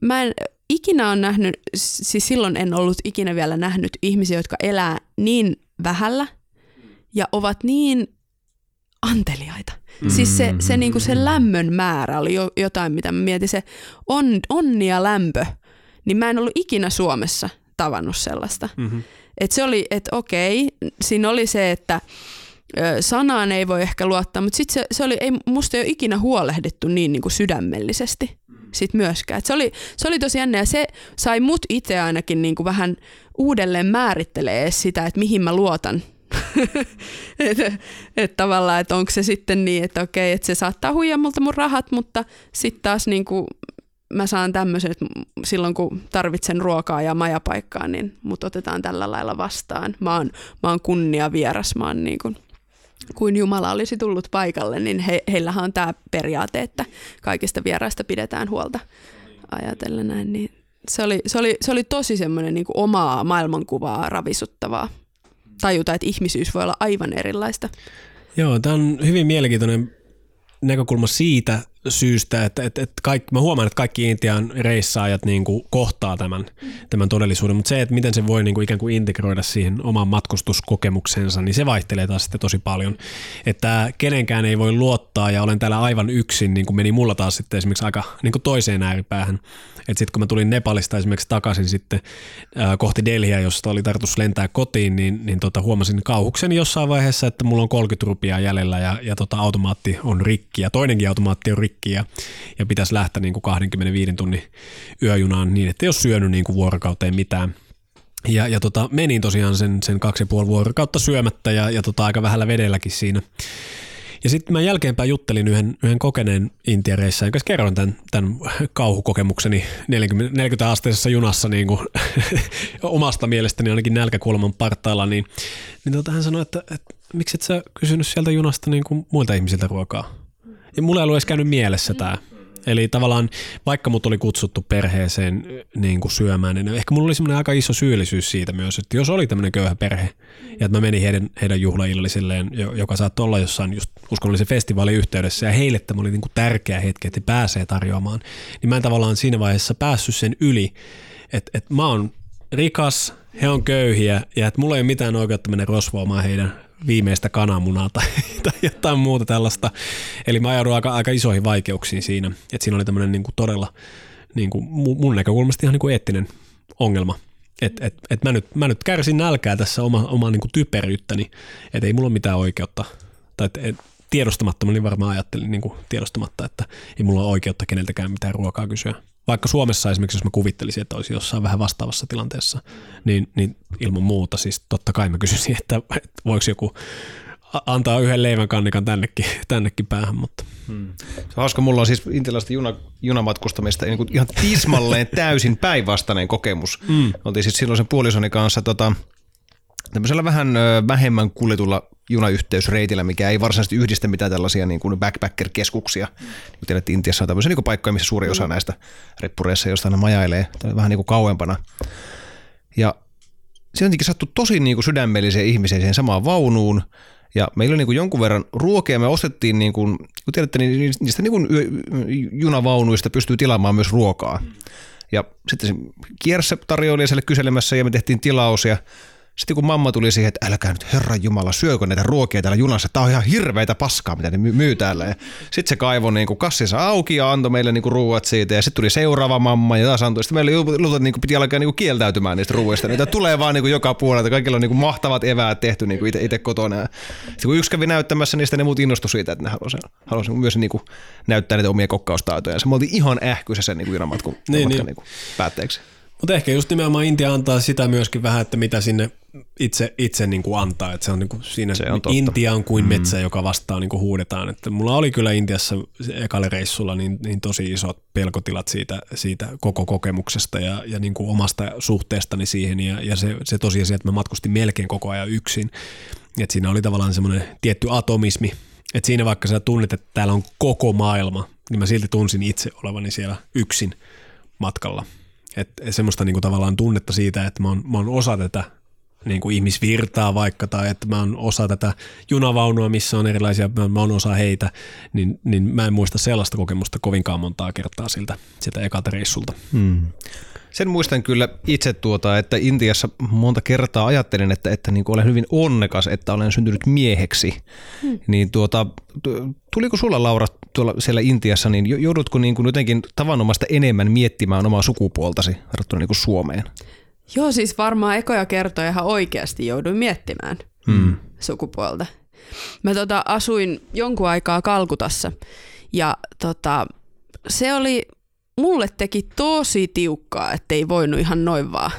mä en ikinä on nähnyt, siis silloin en ollut ikinä vielä nähnyt ihmisiä, jotka elää niin vähällä ja ovat niin anteliaita. Mm-hmm. Siis se, se, niin kuin se lämmön määrä oli jo, jotain, mitä mä mietin, se on, onni ja lämpö, niin mä en ollut ikinä Suomessa tavannut sellaista. Mm-hmm. Et se oli, että okei, siinä oli se, että sanaan ei voi ehkä luottaa, mutta sitten se, se oli, ei, musta ei ole ikinä huolehdittu niin, niin kuin sydämellisesti sit myöskään. Et se, oli, se oli tosi jännä ja se sai mut itse ainakin niin kuin vähän uudelleen määrittelee sitä, että mihin mä luotan. että et tavallaan, että onko se sitten niin, että okei, että se saattaa huijaa multa mun rahat, mutta sitten taas niin kuin mä saan tämmöisen, että silloin kun tarvitsen ruokaa ja majapaikkaa, niin mut otetaan tällä lailla vastaan. Mä oon, mä oon kunnia vieras, mä oon niin kuin kuin Jumala olisi tullut paikalle, niin he, heillähän on tämä periaate, että kaikista vieraista pidetään huolta ajatellen näin. Niin se, oli, se, oli, se oli tosi semmoinen niin omaa maailmankuvaa ravisuttavaa tajuta, että ihmisyys voi olla aivan erilaista. Joo, tämä on hyvin mielenkiintoinen näkökulma siitä, syystä, että, että, että kaikki, mä huomaan, että kaikki Intian reissaajat niin kuin kohtaa tämän, tämän todellisuuden, mutta se, että miten se voi niin kuin ikään kuin integroida siihen omaan matkustuskokemuksensa, niin se vaihtelee taas sitten tosi paljon. Että kenenkään ei voi luottaa ja olen täällä aivan yksin, niin kuin meni mulla taas sitten esimerkiksi aika niin kuin toiseen ääripäähän. Että sitten kun mä tulin Nepalista esimerkiksi takaisin sitten ää, kohti Delhiä, josta oli tarkoitus lentää kotiin, niin, niin tota, huomasin kauhukseni jossain vaiheessa, että mulla on 30 rupia jäljellä ja, ja tota, automaatti on rikki ja toinenkin automaatti on rikki rikki ja, ja pitäisi lähteä niin kuin 25 tunnin yöjunaan niin, että ei ole syönyt niin kuin vuorokauteen mitään. Ja, ja tota, menin tosiaan sen, sen kaksi ja puoli vuorokautta syömättä ja, ja tota, aika vähällä vedelläkin siinä. Ja sitten mä jälkeenpäin juttelin yhden, yhden kokeneen intiareissa, jonka kerroin tämän, tämän kauhukokemukseni 40, 40 asteisessa junassa niin kuin, omasta mielestäni ainakin nälkäkuoleman partailla, niin, niin tota, hän sanoi, että, että miksi et sä kysynyt sieltä junasta niin kuin muilta ihmisiltä ruokaa? Ja mulla ei ollut edes käynyt mielessä tämä. Eli tavallaan vaikka mut oli kutsuttu perheeseen niin kuin syömään, niin ehkä mulla oli semmoinen aika iso syyllisyys siitä myös, että jos oli tämmöinen köyhä perhe ja että mä menin heidän, heidän juhlaillallisilleen, joka saattoi olla jossain just uskonnollisen festivaalin yhteydessä ja heille tämä oli niin kuin tärkeä hetki, että he pääsee tarjoamaan, niin mä en tavallaan siinä vaiheessa päässyt sen yli, että, että mä oon rikas, he on köyhiä ja että mulla ei ole mitään oikeutta mennä rosvoamaan heidän viimeistä kananmunaa tai, tai jotain muuta tällaista. Eli mä ajaudun aika, aika isoihin vaikeuksiin siinä. Että siinä oli tämmöinen niin kuin todella niin kuin mun näkökulmasta ihan niin kuin eettinen ongelma. Että et, et mä, nyt, mä nyt kärsin nälkää tässä oma, oma niin kuin typeryyttäni, että ei mulla ole mitään oikeutta. Tai et, et, tiedostamatta, mä niin varmaan ajattelin niin kuin tiedostamatta, että ei mulla ole oikeutta keneltäkään mitään ruokaa kysyä vaikka Suomessa esimerkiksi, jos mä kuvittelisin, että olisi jossain vähän vastaavassa tilanteessa, niin, niin ilman muuta siis totta kai mä kysyisin, että, että voiko joku antaa yhden leivän kannikan tännekin, tännekin päähän. Mutta. Hmm. Se on hauska, mulla on siis intialaista juna, junamatkustamista niin kuin ihan tismalleen täysin päinvastainen kokemus. Hmm. Oltiin siis silloin sen puolisoni kanssa tota, tämmöisellä vähän vähemmän kuljetulla junayhteysreitillä, mikä ei varsinaisesti yhdistä mitään tällaisia niin kuin backpacker-keskuksia. Niin kuin tiedät, Intiassa on tämmöisiä niin kuin paikkoja, missä suuri osa näistä reppureissa jostain majailee, tai vähän niin kuin kauempana. Ja se on sattui tosi niin kuin sydämellisiä ihmisiä siihen samaan vaunuun, ja meillä oli niin kuin jonkun verran ruokia, me ostettiin, niin kuin, kun tiedätte, niin niistä niin kuin junavaunuista pystyy tilaamaan myös ruokaa. Ja sitten se kiersi tarjoilijaiselle kyselemässä ja me tehtiin tilaus ja sitten kun mamma tuli siihen, että älkää nyt Herran Jumala, syökö näitä ruokia täällä junassa, tämä on ihan hirveitä paskaa, mitä ne myy täällä. Sitten se kaivoi niin kassinsa auki ja antoi meille niin ruuat siitä ja sitten tuli seuraava mamma ja taas antoi. Sitten meillä luulta, niin piti alkaa niin kieltäytymään niistä ruuista. Niitä tulee vaan niin joka puolelta, kaikilla on niin mahtavat eväät tehty niin itse, kotona. Sitten kun yksi kävi näyttämässä, niin sitten ne muut innostui siitä, että ne halusivat, halusivat myös niin näyttää niitä omia kokkaustaitoja. Se me oltiin ihan ähkyssä sen niin kuin junamatkun niin, niin. Niin päätteeksi. Mutta ehkä just nimenomaan Intia antaa sitä myöskin vähän, että mitä sinne itse, itse niin kuin antaa. Että se on niin kuin siinä se on Intia on kuin mm. metsä, joka vastaa niin kuin huudetaan. Että mulla oli kyllä Intiassa ekalle reissulla niin, niin tosi isot pelkotilat siitä, siitä koko kokemuksesta ja, ja niin kuin omasta suhteestani siihen. Ja, ja se, se tosiasia, että mä matkustin melkein koko ajan yksin. Että siinä oli tavallaan semmoinen tietty atomismi, että siinä vaikka sä tunnet, että täällä on koko maailma, niin mä silti tunsin itse olevani siellä yksin matkalla – että semmoista niin kuin tavallaan tunnetta siitä, että mä oon, mä oon osa tätä niin kuin ihmisvirtaa vaikka, tai että mä oon osa tätä junavaunua, missä on erilaisia, mä oon osa heitä, niin, niin mä en muista sellaista kokemusta kovinkaan montaa kertaa siltä, siltä ekalta reissulta. Hmm. Sen muistan kyllä itse tuota, että Intiassa monta kertaa ajattelin, että, että niin olen hyvin onnekas, että olen syntynyt mieheksi. Hmm. Niin tuota, tuliko sulla Laura tuolla siellä Intiassa, niin joudutko niin kuin jotenkin tavanomaista enemmän miettimään omaa sukupuoltasi verrattuna niin kuin Suomeen? Joo, siis varmaan ekoja kertoja ihan oikeasti jouduin miettimään hmm. sukupuolta. Mä tota, asuin jonkun aikaa Kalkutassa ja tota, se oli mulle teki tosi tiukkaa, ettei voinut ihan noin vaan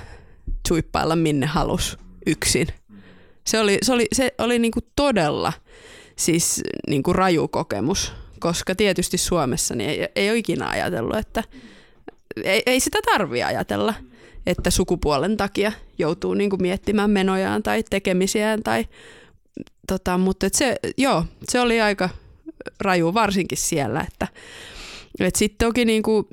suippailla minne halus yksin. Se oli, se oli, se oli niinku todella siis niinku raju kokemus, koska tietysti Suomessa niin ei, ei ole ikinä ajatellut, että ei, ei sitä tarvitse ajatella, että sukupuolen takia joutuu niinku miettimään menojaan tai tekemisiään. Tai, tota, mutta se, joo, se oli aika raju varsinkin siellä, että et sitten toki niinku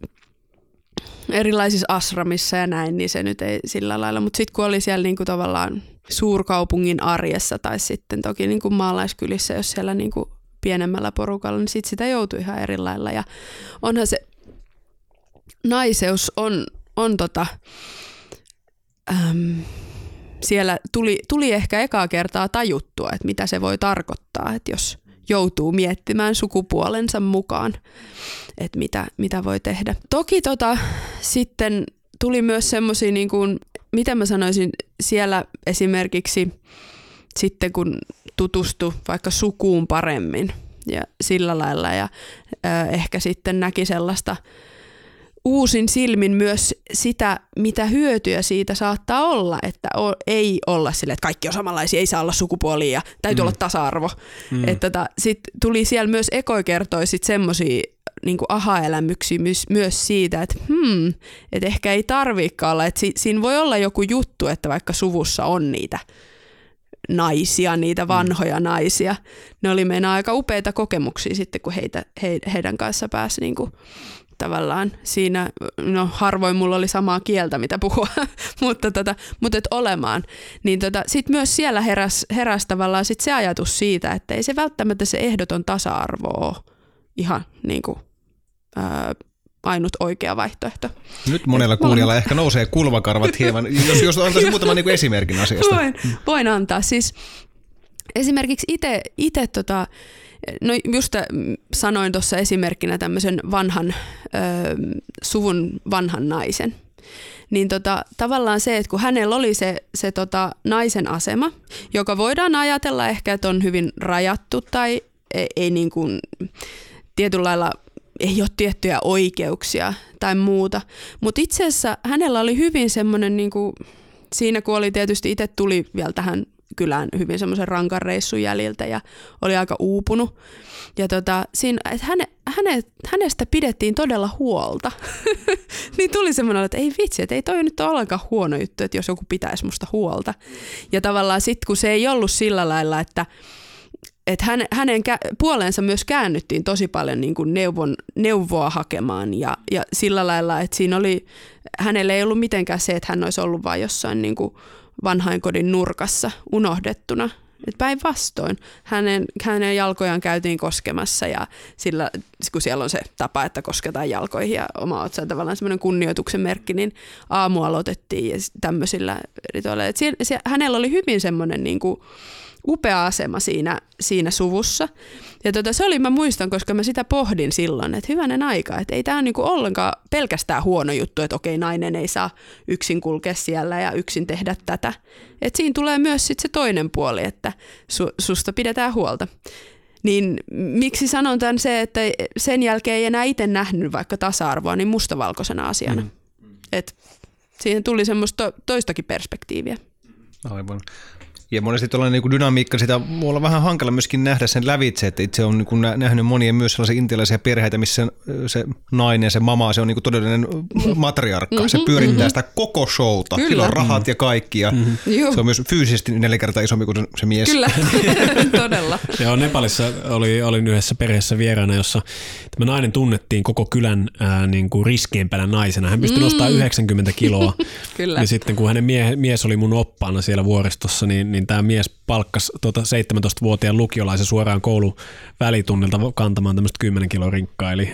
erilaisissa asramissa ja näin, niin se nyt ei sillä lailla. Mutta sitten kun oli siellä niinku tavallaan suurkaupungin arjessa tai sitten toki niinku maalaiskylissä, jos siellä niinku pienemmällä porukalla, niin sit sitä joutui ihan eri lailla. Ja onhan se naiseus on, on tota, äm, siellä tuli, tuli ehkä ekaa kertaa tajuttua, että mitä se voi tarkoittaa, että jos joutuu miettimään sukupuolensa mukaan, että mitä, mitä voi tehdä. Toki tota, sitten tuli myös semmoisia, niin kuin, mitä mä sanoisin, siellä esimerkiksi sitten kun tutustu vaikka sukuun paremmin ja sillä lailla ja ö, ehkä sitten näki sellaista uusin silmin myös sitä, mitä hyötyä siitä saattaa olla, että ei olla sille, että kaikki on samanlaisia, ei saa olla sukupuolia ja täytyy mm. olla tasa-arvo. Mm. Että tota, sit tuli siellä myös Ekoi kertoi sit semmosia niin aha-elämyksiä myös, myös siitä, että hmm, et ehkä ei tarviikaan olla, että si, siinä voi olla joku juttu, että vaikka suvussa on niitä naisia, niitä mm. vanhoja mm. naisia. Ne oli meidän aika upeita kokemuksia sitten, kun heitä, he, heidän kanssa pääsi niin kuin tavallaan siinä, no harvoin mulla oli samaa kieltä, mitä puhua, mutta, tota, mutta et olemaan. Niin tota, sitten myös siellä heräs, heräs tavallaan sit se ajatus siitä, että ei se välttämättä se ehdoton tasa-arvo ole ihan niin kuin, ää, ainut oikea vaihtoehto. Nyt monella kuulijalla ehkä nousee kulmakarvat hieman, jos, jos antaisin muutaman niin esimerkin asiasta. Voin, voin antaa. Siis esimerkiksi itse tota, No just sanoin tuossa esimerkkinä tämmöisen vanhan ö, suvun vanhan naisen. Niin tota, tavallaan se, että kun hänellä oli se, se tota, naisen asema, joka voidaan ajatella ehkä, että on hyvin rajattu tai ei, ei niin kuin, tietyllä lailla ei ole tiettyjä oikeuksia tai muuta. Mutta itse asiassa hänellä oli hyvin semmoinen, niin siinä kun oli tietysti itse tuli vielä tähän kylään hyvin semmoisen rankan reissun jäljiltä ja oli aika uupunut. Ja tota, siinä, että häne, häne, hänestä pidettiin todella huolta. niin tuli semmoinen, että ei vitsi, että ei toi nyt ole ollenkaan huono juttu, että jos joku pitäisi musta huolta. Ja tavallaan sitten kun se ei ollut sillä lailla, että että hänen, hänen puoleensa myös käännyttiin tosi paljon niin kuin neuvon, neuvoa hakemaan ja, ja sillä lailla, että siinä oli, hänelle ei ollut mitenkään se, että hän olisi ollut vain jossain niin kuin vanhainkodin nurkassa unohdettuna. Päinvastoin hänen, hänen jalkojaan käytiin koskemassa ja sillä, kun siellä on se tapa, että kosketaan jalkoihin ja oma otsa tavallaan semmoinen kunnioituksen merkki, niin aamu aloitettiin ja tämmöisillä rituaaleilla. Hänellä oli hyvin semmoinen niin kuin, upea asema siinä, siinä suvussa. Ja tota, se oli, mä muistan, koska mä sitä pohdin silloin, että hyvänen aika, että ei tämä niinku ollenkaan pelkästään huono juttu, että okei, nainen ei saa yksin kulkea siellä ja yksin tehdä tätä. Että siinä tulee myös sit se toinen puoli, että su, susta pidetään huolta. Niin miksi sanon tämän se, että sen jälkeen ei enää itse nähnyt vaikka tasa-arvoa niin mustavalkoisena asiana. Mm. Et siihen tuli semmoista toistakin perspektiiviä. Aivan. Ja monesti tuollainen niin dynamiikka, sitä voi olla vähän hankala myöskin nähdä sen lävitse, että itse on niin nähnyt monia myös sellaisia intialaisia perheitä, missä se nainen, se mama, se on niin todellinen matriarkka. Mm-hmm, se pyörittää mm-hmm. sitä koko showta. Kyllä. Sillä on rahat mm-hmm. ja kaikki ja mm-hmm. se on myös fyysisesti neljä kertaa isompi kuin se mies. Kyllä, todella. Joo, Nepalissa oli, olin yhdessä perheessä vieraana, jossa tämä nainen tunnettiin koko kylän ää, niin kuin riskiempänä naisena. Hän pystyi mm. nostamaan 90 kiloa. Kyllä. Ja sitten kun hänen mie- mies oli mun oppaana siellä vuoristossa, niin, niin tämä mies palkkasi tuota 17-vuotiaan lukiolaisen suoraan koulun välitunnilta kantamaan tämmöistä 10 kiloa rinkkaa. Eli,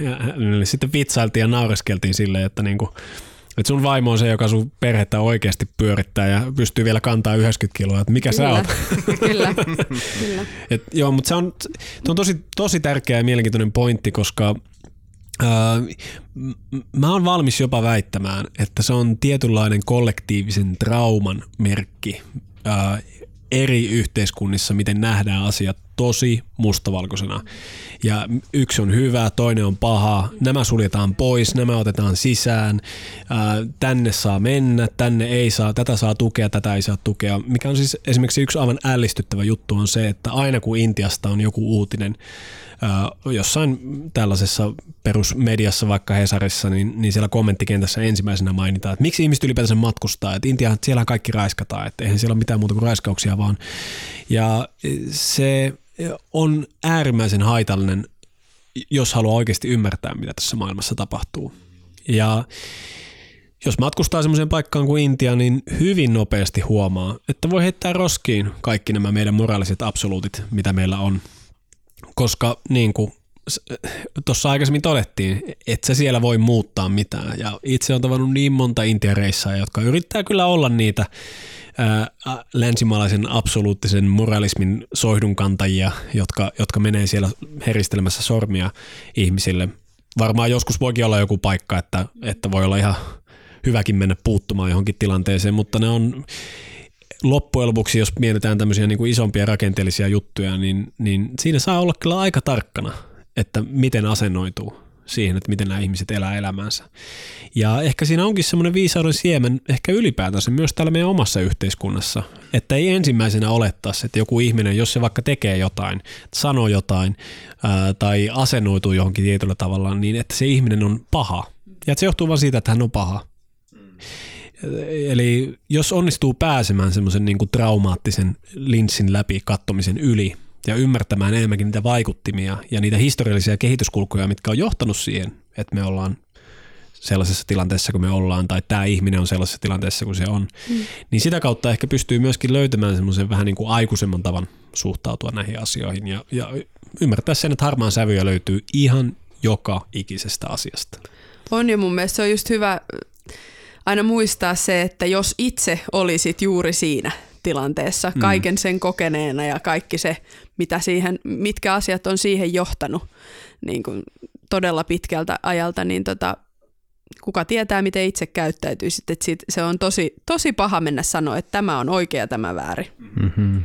eli sitten vitsailtiin ja naureskeltiin silleen, että niinku, että sun vaimo on se, joka sun perhettä oikeasti pyörittää ja pystyy vielä kantaa 90 kiloa, että mikä kyllä, sä oot? Kyllä, kyllä. Et, joo, mutta se on, se on tosi, tosi tärkeä ja mielenkiintoinen pointti, koska Öö, mä oon valmis jopa väittämään, että se on tietynlainen kollektiivisen trauman merkki öö, eri yhteiskunnissa, miten nähdään asiat tosi mustavalkoisena. Ja yksi on hyvä, toinen on paha, nämä suljetaan pois, nämä otetaan sisään, ää, tänne saa mennä, tänne ei saa, tätä saa tukea, tätä ei saa tukea. Mikä on siis esimerkiksi yksi aivan ällistyttävä juttu on se, että aina kun Intiasta on joku uutinen, jossain tällaisessa perusmediassa, vaikka Hesarissa, niin, niin siellä kommenttikentässä ensimmäisenä mainitaan, että miksi ihmiset ylipäätänsä matkustaa, että Intia, siellä kaikki raiskataan, että eihän siellä ole mitään muuta kuin raiskauksia vaan. Ja se on äärimmäisen haitallinen, jos haluaa oikeasti ymmärtää, mitä tässä maailmassa tapahtuu. Ja jos matkustaa semmoiseen paikkaan kuin Intia, niin hyvin nopeasti huomaa, että voi heittää roskiin kaikki nämä meidän moraaliset absoluutit, mitä meillä on. Koska niin kuin tuossa aikaisemmin todettiin, että se siellä voi muuttaa mitään. Ja itse on tavannut niin monta Intia-reissaa, jotka yrittää kyllä olla niitä länsimaalaisen absoluuttisen moralismin soihdunkantajia, jotka, jotka menee siellä heristelemässä sormia ihmisille. Varmaan joskus voikin olla joku paikka, että, että voi olla ihan hyväkin mennä puuttumaan johonkin tilanteeseen, mutta ne on loppujen lopuksi, jos mietitään tämmöisiä niin kuin isompia rakenteellisia juttuja, niin, niin siinä saa olla kyllä aika tarkkana, että miten asennoituu siihen, että miten nämä ihmiset elää elämänsä. Ja ehkä siinä onkin semmoinen viisauden siemen ehkä ylipäätänsä myös täällä meidän omassa yhteiskunnassa, että ei ensimmäisenä olettaisi, että joku ihminen, jos se vaikka tekee jotain, sanoo jotain ää, tai asennoituu johonkin tietyllä tavalla, niin että se ihminen on paha. Ja että se johtuu vain siitä, että hän on paha. Eli jos onnistuu pääsemään semmoisen niin kuin traumaattisen linssin läpi kattomisen yli, ja ymmärtämään enemmänkin niitä vaikuttimia ja niitä historiallisia kehityskulkuja, mitkä on johtanut siihen, että me ollaan sellaisessa tilanteessa kuin me ollaan, tai tämä ihminen on sellaisessa tilanteessa kuin se on, mm. niin sitä kautta ehkä pystyy myöskin löytämään semmoisen vähän niin kuin aikuisemman tavan suhtautua näihin asioihin ja, ja ymmärtää sen, että harmaan sävyjä löytyy ihan joka ikisestä asiasta. On ja mun mielestä se on just hyvä aina muistaa se, että jos itse olisit juuri siinä tilanteessa, mm. kaiken sen kokeneena ja kaikki se, mitä siihen, mitkä asiat on siihen johtanut niin kuin todella pitkältä ajalta, niin tota, kuka tietää, miten itse käyttäytyisi. Että se on tosi, tosi paha mennä sanoa, että tämä on oikea, tämä väärin. Mm-hmm.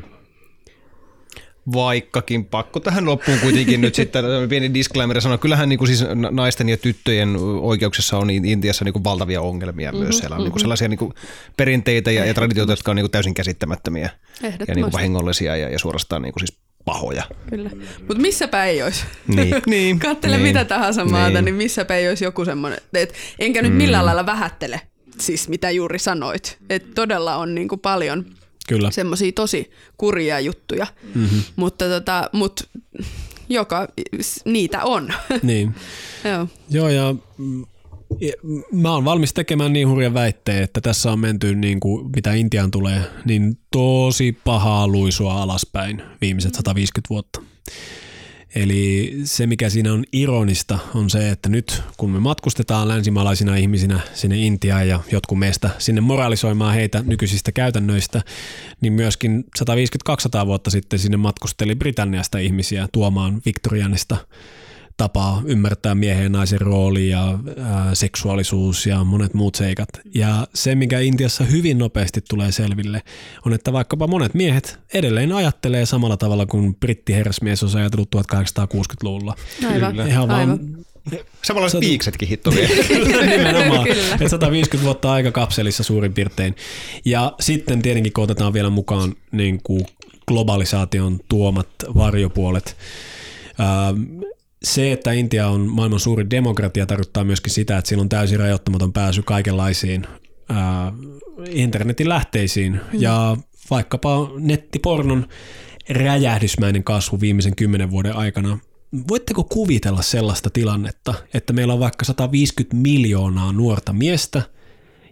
Vaikkakin pakko tähän loppuun kuitenkin nyt sitten pieni disclaimer sanoa. Kyllähän niin kuin siis naisten ja tyttöjen oikeuksissa on Intiassa niin kuin valtavia ongelmia mm-hmm, myös. Siellä on mm-hmm. niin kuin sellaisia niin kuin perinteitä ja, ja traditioita, jotka on niin kuin täysin käsittämättömiä ja niin kuin vahingollisia ja, ja suorastaan niin kuin siis pahoja. Kyllä. Mutta missäpä ei olisi. Niin. niin. Kattele niin. mitä tahansa maata, niin, niin missäpä ei olisi joku semmoinen. Enkä nyt millään mm. lailla vähättele, siis mitä juuri sanoit. Että todella on niin kuin paljon Kyllä. semmoisia tosi kurjia juttuja, mm-hmm. mutta tota, mut joka, niitä on. Niin. Joo. Joo ja mä oon valmis tekemään niin hurjan väitteen, että tässä on menty niin kuin, mitä Intiaan tulee, niin tosi pahaa luisua alaspäin viimeiset 150 vuotta. Eli se, mikä siinä on ironista, on se, että nyt kun me matkustetaan länsimaalaisina ihmisinä sinne Intiaan ja jotkut meistä sinne moralisoimaan heitä nykyisistä käytännöistä, niin myöskin 150-200 vuotta sitten sinne matkusteli Britanniasta ihmisiä tuomaan Victorianista tapa ymmärtää miehen ja naisen rooli ja ää, seksuaalisuus ja monet muut seikat. Ja se, mikä Intiassa hyvin nopeasti tulee selville, on, että vaikkapa monet miehet edelleen ajattelee samalla tavalla kuin brittiherrasmies on ajatellut 1860-luvulla. Aivan, Ihan aivan. Samanlaiset piiksetkin hitto vielä. Nimenomaan. Et 150 vuotta aika kapselissa suurin piirtein. Ja sitten tietenkin kun otetaan vielä mukaan niin kuin globalisaation tuomat varjopuolet, se, että Intia on maailman suuri demokratia, tarkoittaa myöskin sitä, että sillä on täysin rajoittamaton pääsy kaikenlaisiin ää, internetin lähteisiin. Mm. Ja vaikkapa nettipornon räjähdysmäinen kasvu viimeisen kymmenen vuoden aikana. Voitteko kuvitella sellaista tilannetta, että meillä on vaikka 150 miljoonaa nuorta miestä,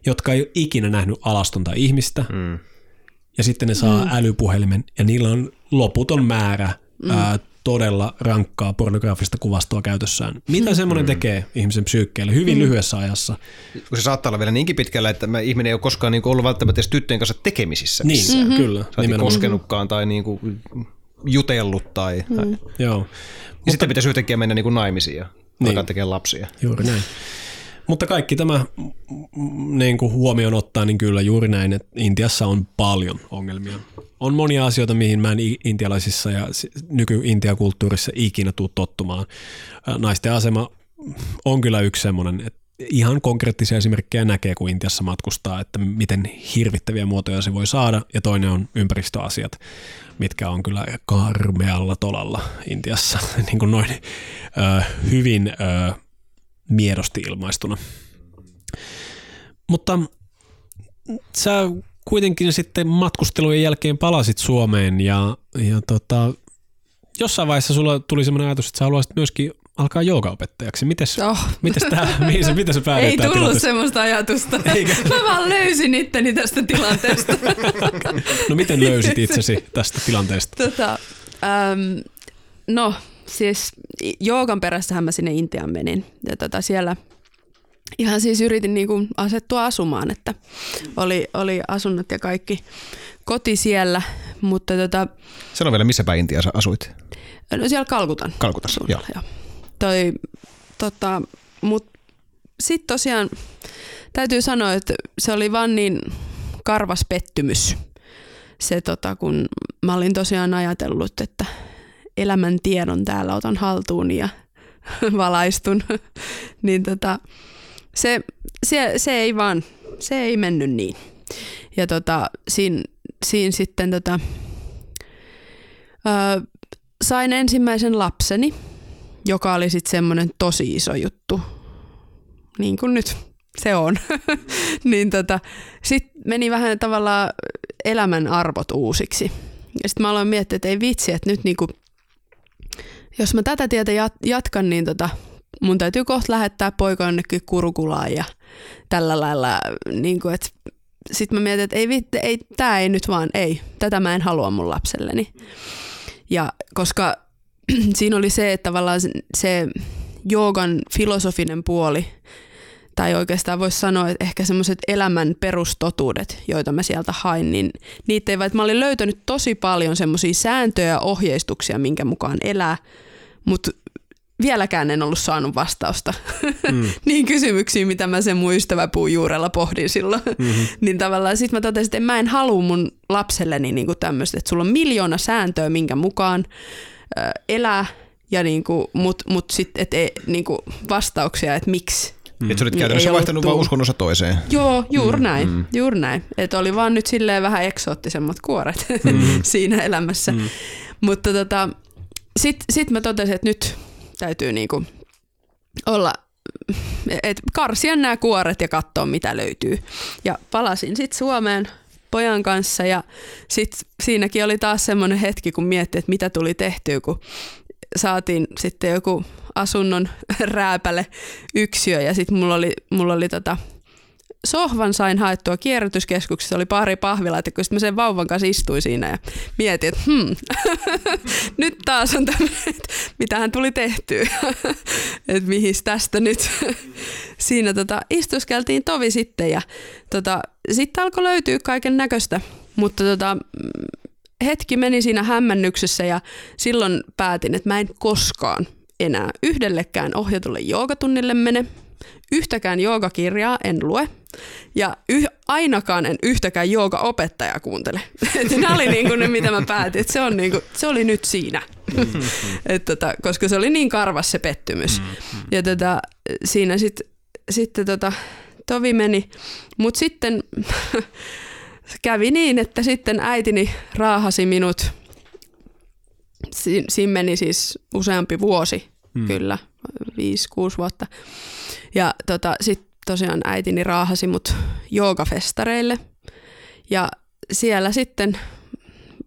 jotka ei ole ikinä nähnyt alastonta ihmistä, mm. ja sitten ne saa mm. älypuhelimen, ja niillä on loputon määrä mm. ää, todella rankkaa pornografista kuvastoa käytössään. Mitä mm. semmoinen tekee ihmisen psyykkeelle hyvin mm. lyhyessä ajassa? Kun se saattaa olla vielä niinkin pitkällä, että mä, ihminen ei ole koskaan niin ollut välttämättä edes tyttöjen kanssa tekemisissä. Niin, mm-hmm. kyllä. Sä koskenutkaan tai niin kuin jutellut tai... Mm. Tai. Joo. Ja Mutta, sitten pitäisi yhtäkkiä mennä niin kuin naimisiin ja niin. alkaa tekemään lapsia. Juuri näin. Mutta kaikki tämä niin kuin huomioon ottaa, niin kyllä juuri näin, että Intiassa on paljon ongelmia. On monia asioita, mihin mä en intialaisissa ja nyky-intiakulttuurissa ikinä tuu tottumaan. Naisten asema on kyllä yksi semmoinen, että ihan konkreettisia esimerkkejä näkee, kun Intiassa matkustaa, että miten hirvittäviä muotoja se voi saada, ja toinen on ympäristöasiat, mitkä on kyllä karmealla tolalla Intiassa, niin kuin noin hyvin miedosti ilmaistuna. Mutta sä kuitenkin sitten matkustelujen jälkeen palasit Suomeen ja, ja tota, jossain vaiheessa sulla tuli sellainen ajatus, että sä haluaisit myöskin alkaa joogaopettajaksi. Mites, oh. mites, tää, mihin, sä, miten sä päädyit Ei tullut tilanteesta? semmoista ajatusta. Eikä. Mä vaan löysin itteni tästä tilanteesta. no miten löysit itsesi tästä tilanteesta? Tota, ähm, no siis joogan perässähän mä sinne Intiaan menin. Ja tota, siellä ihan siis yritin niin kuin asettua asumaan, että oli, oli asunnot ja kaikki koti siellä, mutta tota... Sano vielä, missä päin Intiassa asuit? No siellä Kalkutan. Kalkutassa, joo. joo. Toi, tota, mut sitten tosiaan täytyy sanoa, että se oli vaan niin karvas pettymys. Se, tota, kun mä olin tosiaan ajatellut, että elämän tiedon täällä otan haltuun ja valaistun, niin tota, se, se, se, ei vaan, se ei mennyt niin. Ja tota, siinä, siinä sitten tota, ö, sain ensimmäisen lapseni, joka oli sitten semmoinen tosi iso juttu, niin kuin nyt se on. niin tota, sitten meni vähän tavallaan elämän arvot uusiksi. Ja sitten mä aloin miettiä, että ei vitsi, että nyt niinku, jos mä tätä tietä jat- jatkan, niin tota, mun täytyy kohta lähettää poika jonnekin kurukulaan ja tällä lailla, niin kuin, että sitten mä mietin, että ei, ei tämä ei nyt vaan, ei, tätä mä en halua mun lapselleni. Ja koska siinä oli se, että tavallaan se joogan filosofinen puoli, tai oikeastaan voisi sanoa, että ehkä semmoiset elämän perustotuudet, joita mä sieltä hain, niin niitä ei, että mä olin löytänyt tosi paljon semmoisia sääntöjä ja ohjeistuksia, minkä mukaan elää, mutta vieläkään en ollut saanut vastausta mm. niin kysymyksiin, mitä mä sen mun ystäväpuun juurella pohdin silloin. Mm-hmm. niin tavallaan sitten mä totesin, että mä en halua mun lapselleni niinku tämmöistä, että sulla on miljoona sääntöä, minkä mukaan äh, elää, ja niinku, mut, mut sitten niinku vastauksia, että miksi. Mm. Että sä olit käytännössä niin vaihtanut vaan uskonnossa toiseen. Joo, juuri mm. näin. Mm. Juuri näin. Että oli vaan nyt silleen vähän eksoottisemmat kuoret mm. siinä elämässä. Mm. Mutta tota, sitten sit mä totesin, että nyt täytyy niinku olla, et karsia nämä kuoret ja katsoa mitä löytyy. Ja palasin sitten Suomeen pojan kanssa ja sitten siinäkin oli taas semmoinen hetki, kun mietti, että mitä tuli tehtyä, kun saatiin sitten joku asunnon rääpäle yksiö. Ja sitten mulla oli, mulla oli tota, sohvan sain haettua kierrätyskeskuksessa, oli pari pahvila, että kun mä sen vauvan kanssa istuin siinä ja mietin, että hmm, nyt taas on tämmöinen, että mitähän tuli tehtyä, että mihin tästä nyt. siinä tota, istuskeltiin tovi sitten ja tota, sitten alkoi löytyä kaiken näköistä, mutta tota, hetki meni siinä hämmennyksessä ja silloin päätin, että mä en koskaan enää yhdellekään ohjatulle joogatunnille mene, yhtäkään joogakirjaa en lue. Ja yh, ainakaan en yhtäkään joogaopettajaa kuuntele. Nämä oli niin kuin ne, mitä mä päätin, että se, on niin kuin, se oli nyt siinä, Et tota, koska se oli niin karvas se pettymys. Ja tota, siinä sitten sit, tota, tovi meni, mutta sitten kävi niin, että sitten äitini raahasi minut, si- siinä meni siis useampi vuosi, hmm. kyllä, 5-6 vuotta. Ja tota, sitten tosiaan äitini raahasi mut joogafestareille. Ja siellä sitten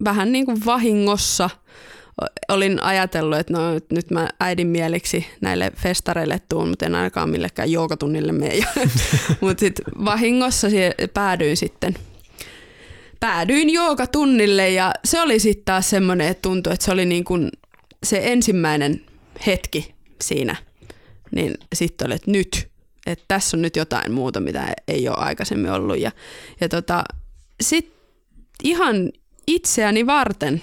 vähän niin kuin vahingossa olin ajatellut, että no nyt mä äidin mieliksi näille festareille tuun, mutta en ainakaan millekään joogatunnille mene. mutta sitten vahingossa päädyin sitten päädyin joogatunnille ja se oli sitten taas semmoinen, että tuntui, että se oli niin kuin se ensimmäinen hetki siinä. Niin sitten oli, että nyt, että tässä on nyt jotain muuta, mitä ei ole aikaisemmin ollut. Ja, ja tota, sitten ihan itseäni varten,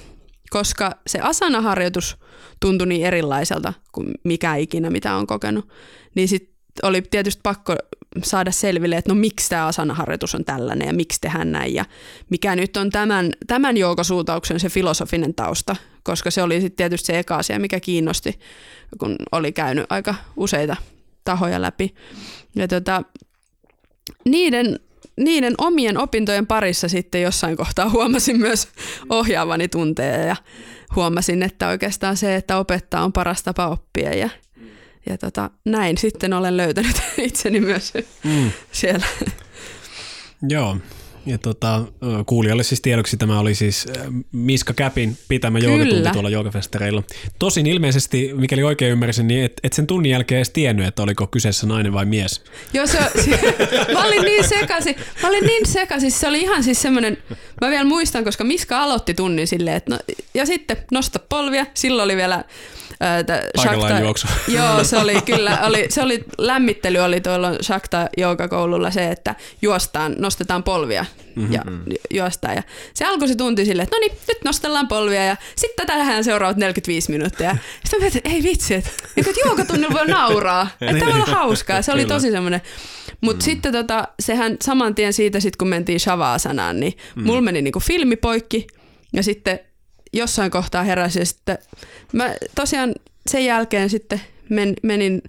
koska se asanaharjoitus tuntui niin erilaiselta kuin mikä ikinä, mitä on kokenut, niin sitten oli tietysti pakko saada selville, että no miksi tämä asanaharjoitus on tällainen ja miksi tehdään näin ja mikä nyt on tämän, tämän joukasuuntauksen se filosofinen tausta, koska se oli sitten tietysti se eka asia, mikä kiinnosti, kun oli käynyt aika useita tahoja läpi. Ja tota, niiden, niiden omien opintojen parissa sitten jossain kohtaa huomasin myös ohjaavani tunteja ja huomasin, että oikeastaan se, että opettaa on paras tapa oppia ja ja tota, näin sitten olen löytänyt itseni myös mm. siellä. Joo, ja tota, kuulijalle siis tiedoksi tämä oli siis Miska Käpin pitämä joogatunti tuolla joogafestareilla. Tosin ilmeisesti, mikäli oikein ymmärsin, niin et, et sen tunnin jälkeen edes tiennyt, että oliko kyseessä nainen vai mies. Joo, se, se, mä olin niin sekaisin. Mä olin niin sekaisin. Se oli ihan siis semmoinen, mä vielä muistan, koska Miska aloitti tunnin silleen, että no, ja sitten nosta polvia. Silloin oli vielä Shakta, juoksu. Joo, se oli kyllä, oli, se oli, lämmittely oli tuolla Shakta joogakoululla se, että juostaan, nostetaan polvia mm-hmm. ja juostaan. Ja se alkoi se tunti silleen, että no niin, nyt nostellaan polvia ja sitten tähän seuraavat 45 minuuttia. Sitten mä mietin, että ei vitsi, että, että joogatunnilla voi nauraa, että tämä on hauskaa. Se oli tosi semmoinen. Mutta mm. sitten tota, sehän saman tien siitä, sit kun mentiin Shavaasanaan, niin mm. mulla meni niinku filmi poikki ja sitten jossain kohtaa heräsin ja sitten mä tosiaan sen jälkeen sitten men, menin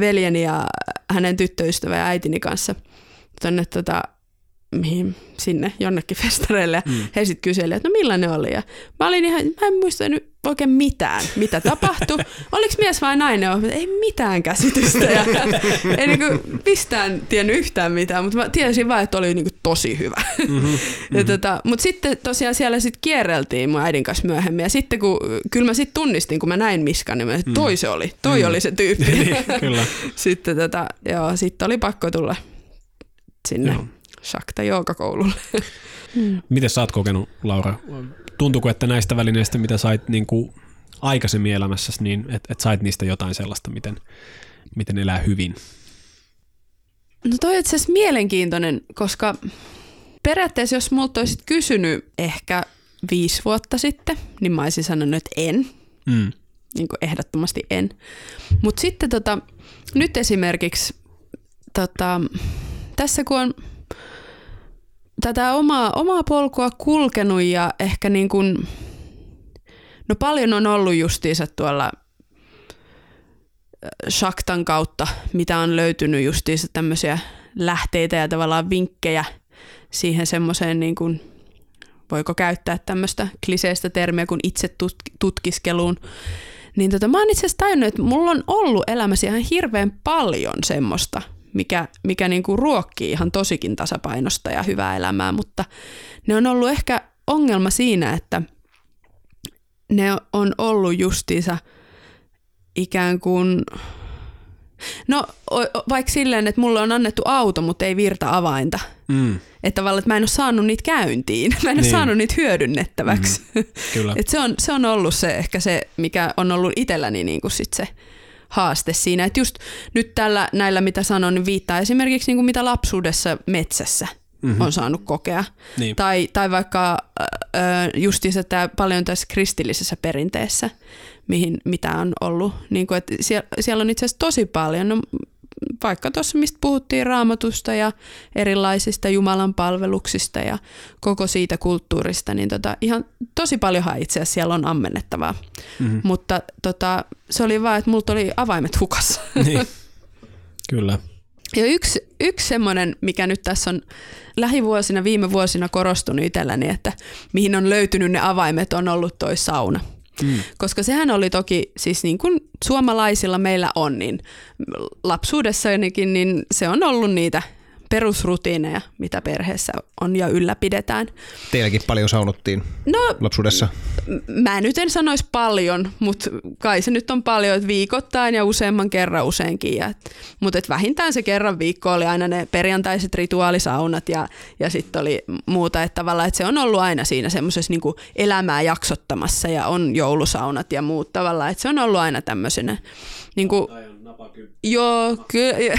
veljeni ja hänen tyttöystävä ja äitini kanssa tonne tota, mihin, sinne jonnekin festareille. Mm. He sitten kyseli, että no millainen oli. Ja mä olin ihan, mä en muista nyt oikein mitään, mitä tapahtui. Oliko mies vai nainen? Ei mitään käsitystä. Ja ei niin mistään tiennyt yhtään mitään, mutta mä tiesin vain, että oli niin tosi hyvä. Mm-hmm, mm-hmm. tota, mutta sitten tosiaan siellä sitten kierreltiin mun äidin kanssa myöhemmin. Ja sitten kun, kyllä mä sitten tunnistin, kun mä näin Miskan, niin mä, että toi mm. se oli, toi mm. oli se tyyppi. niin, kyllä. sitten tota, joo, sitten oli pakko tulla sinne joo. Shakta Joogakoululle. Mm. Miten sä oot kokenut, Laura? Tuntuuko, että näistä välineistä, mitä sait niin kuin aikaisemmin elämässä, niin että et sait niistä jotain sellaista, miten, miten elää hyvin? No toi on itse asiassa mielenkiintoinen, koska periaatteessa jos multa olisit kysynyt ehkä viisi vuotta sitten, niin mä olisin sanonut, että en. Mm. Niin kuin ehdottomasti en. Mutta sitten tota, nyt esimerkiksi tota, tässä kun on tätä omaa, omaa polkua kulkenut ja ehkä niin kuin, no paljon on ollut justiinsa tuolla Shaktan kautta, mitä on löytynyt justiinsa tämmöisiä lähteitä ja tavallaan vinkkejä siihen semmoiseen niin kuin, voiko käyttää tämmöistä kliseistä termiä kuin itse tutkiskeluun. Niin tota, mä oon itse asiassa tajunnut, että mulla on ollut elämässä ihan hirveän paljon semmoista – mikä, mikä niin kuin ruokkii ihan tosikin tasapainosta ja hyvää elämää, mutta ne on ollut ehkä ongelma siinä, että ne on ollut justiinsa ikään kuin, no vaikka silleen, että mulle on annettu auto, mutta ei virta avainta. Mm. Että tavallaan, että mä en ole saanut niitä käyntiin, mä en niin. ole saanut niitä hyödynnettäväksi. Mm, kyllä. Et se, on, se on ollut se ehkä se, mikä on ollut itselläni niin kuin sit se haaste siinä. Että just nyt tällä, näillä, mitä sanon, niin viittaa esimerkiksi niin kuin mitä lapsuudessa metsässä mm-hmm. on saanut kokea. Niin. Tai, tai vaikka äh, justiinsa tämä paljon tässä kristillisessä perinteessä, mihin, mitä on ollut. Niin kuin, että siellä, siellä on itse asiassa tosi paljon. No, vaikka tuossa, mistä puhuttiin raamatusta ja erilaisista Jumalan palveluksista ja koko siitä kulttuurista, niin tota, ihan tosi paljonhan itse asiassa siellä on ammennettavaa. Mm-hmm. Mutta tota, se oli vaan, että multa oli avaimet hukassa. Niin. Kyllä. Ja yksi, yksi semmoinen, mikä nyt tässä on lähivuosina, viime vuosina korostunut itselläni, että mihin on löytynyt ne avaimet, on ollut toi sauna. Mm. Koska sehän oli toki, siis niin kuin suomalaisilla meillä on, niin lapsuudessa ainakin, niin se on ollut niitä perusrutiineja, mitä perheessä on ja ylläpidetään. Teilläkin paljon saunottiin no, lapsuudessa? Mä nyt en sanoisi paljon, mutta kai se nyt on paljon, että viikoittain ja useamman kerran useinkin. Ja, mutta et vähintään se kerran viikko oli aina ne perjantaiset rituaalisaunat ja, ja sitten oli muuta. Että tavallaan, että se on ollut aina siinä semmoisessa niin elämää jaksottamassa ja on joulusaunat ja muut tavallaan. Että se on ollut aina tämmöisenä niin kuin, Joo, kyllä,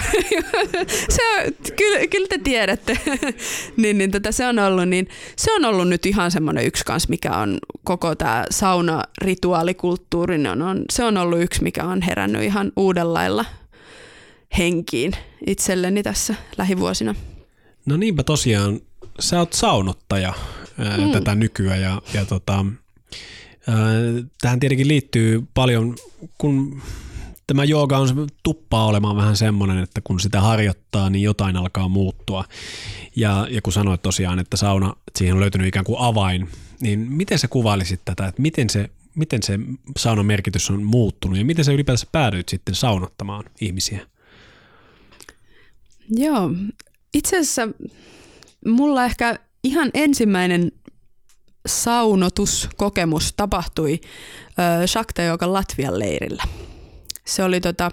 se on, kyllä, kyllä te tiedätte. niin, niin tätä se on ollut, niin se on ollut nyt ihan semmoinen yksi kans, mikä on koko tämä sauna-rituaalikulttuuri, niin on, on, se on ollut yksi, mikä on herännyt ihan uudenlailla henkiin itselleni tässä lähivuosina. No niinpä tosiaan, sä oot saunottaja ää, mm. tätä nykyään ja, ja tota, ää, tähän tietenkin liittyy paljon, kun tämä jooga on tuppaa olemaan vähän semmoinen, että kun sitä harjoittaa, niin jotain alkaa muuttua. Ja, ja kun sanoit tosiaan, että sauna, että siihen on löytynyt ikään kuin avain, niin miten sä kuvailisit tätä, että miten se, miten se saunan merkitys on muuttunut ja miten sä ylipäätänsä päädyit sitten saunottamaan ihmisiä? Joo, itse asiassa mulla ehkä ihan ensimmäinen saunotuskokemus tapahtui Shakta Latvian leirillä – se oli, tota,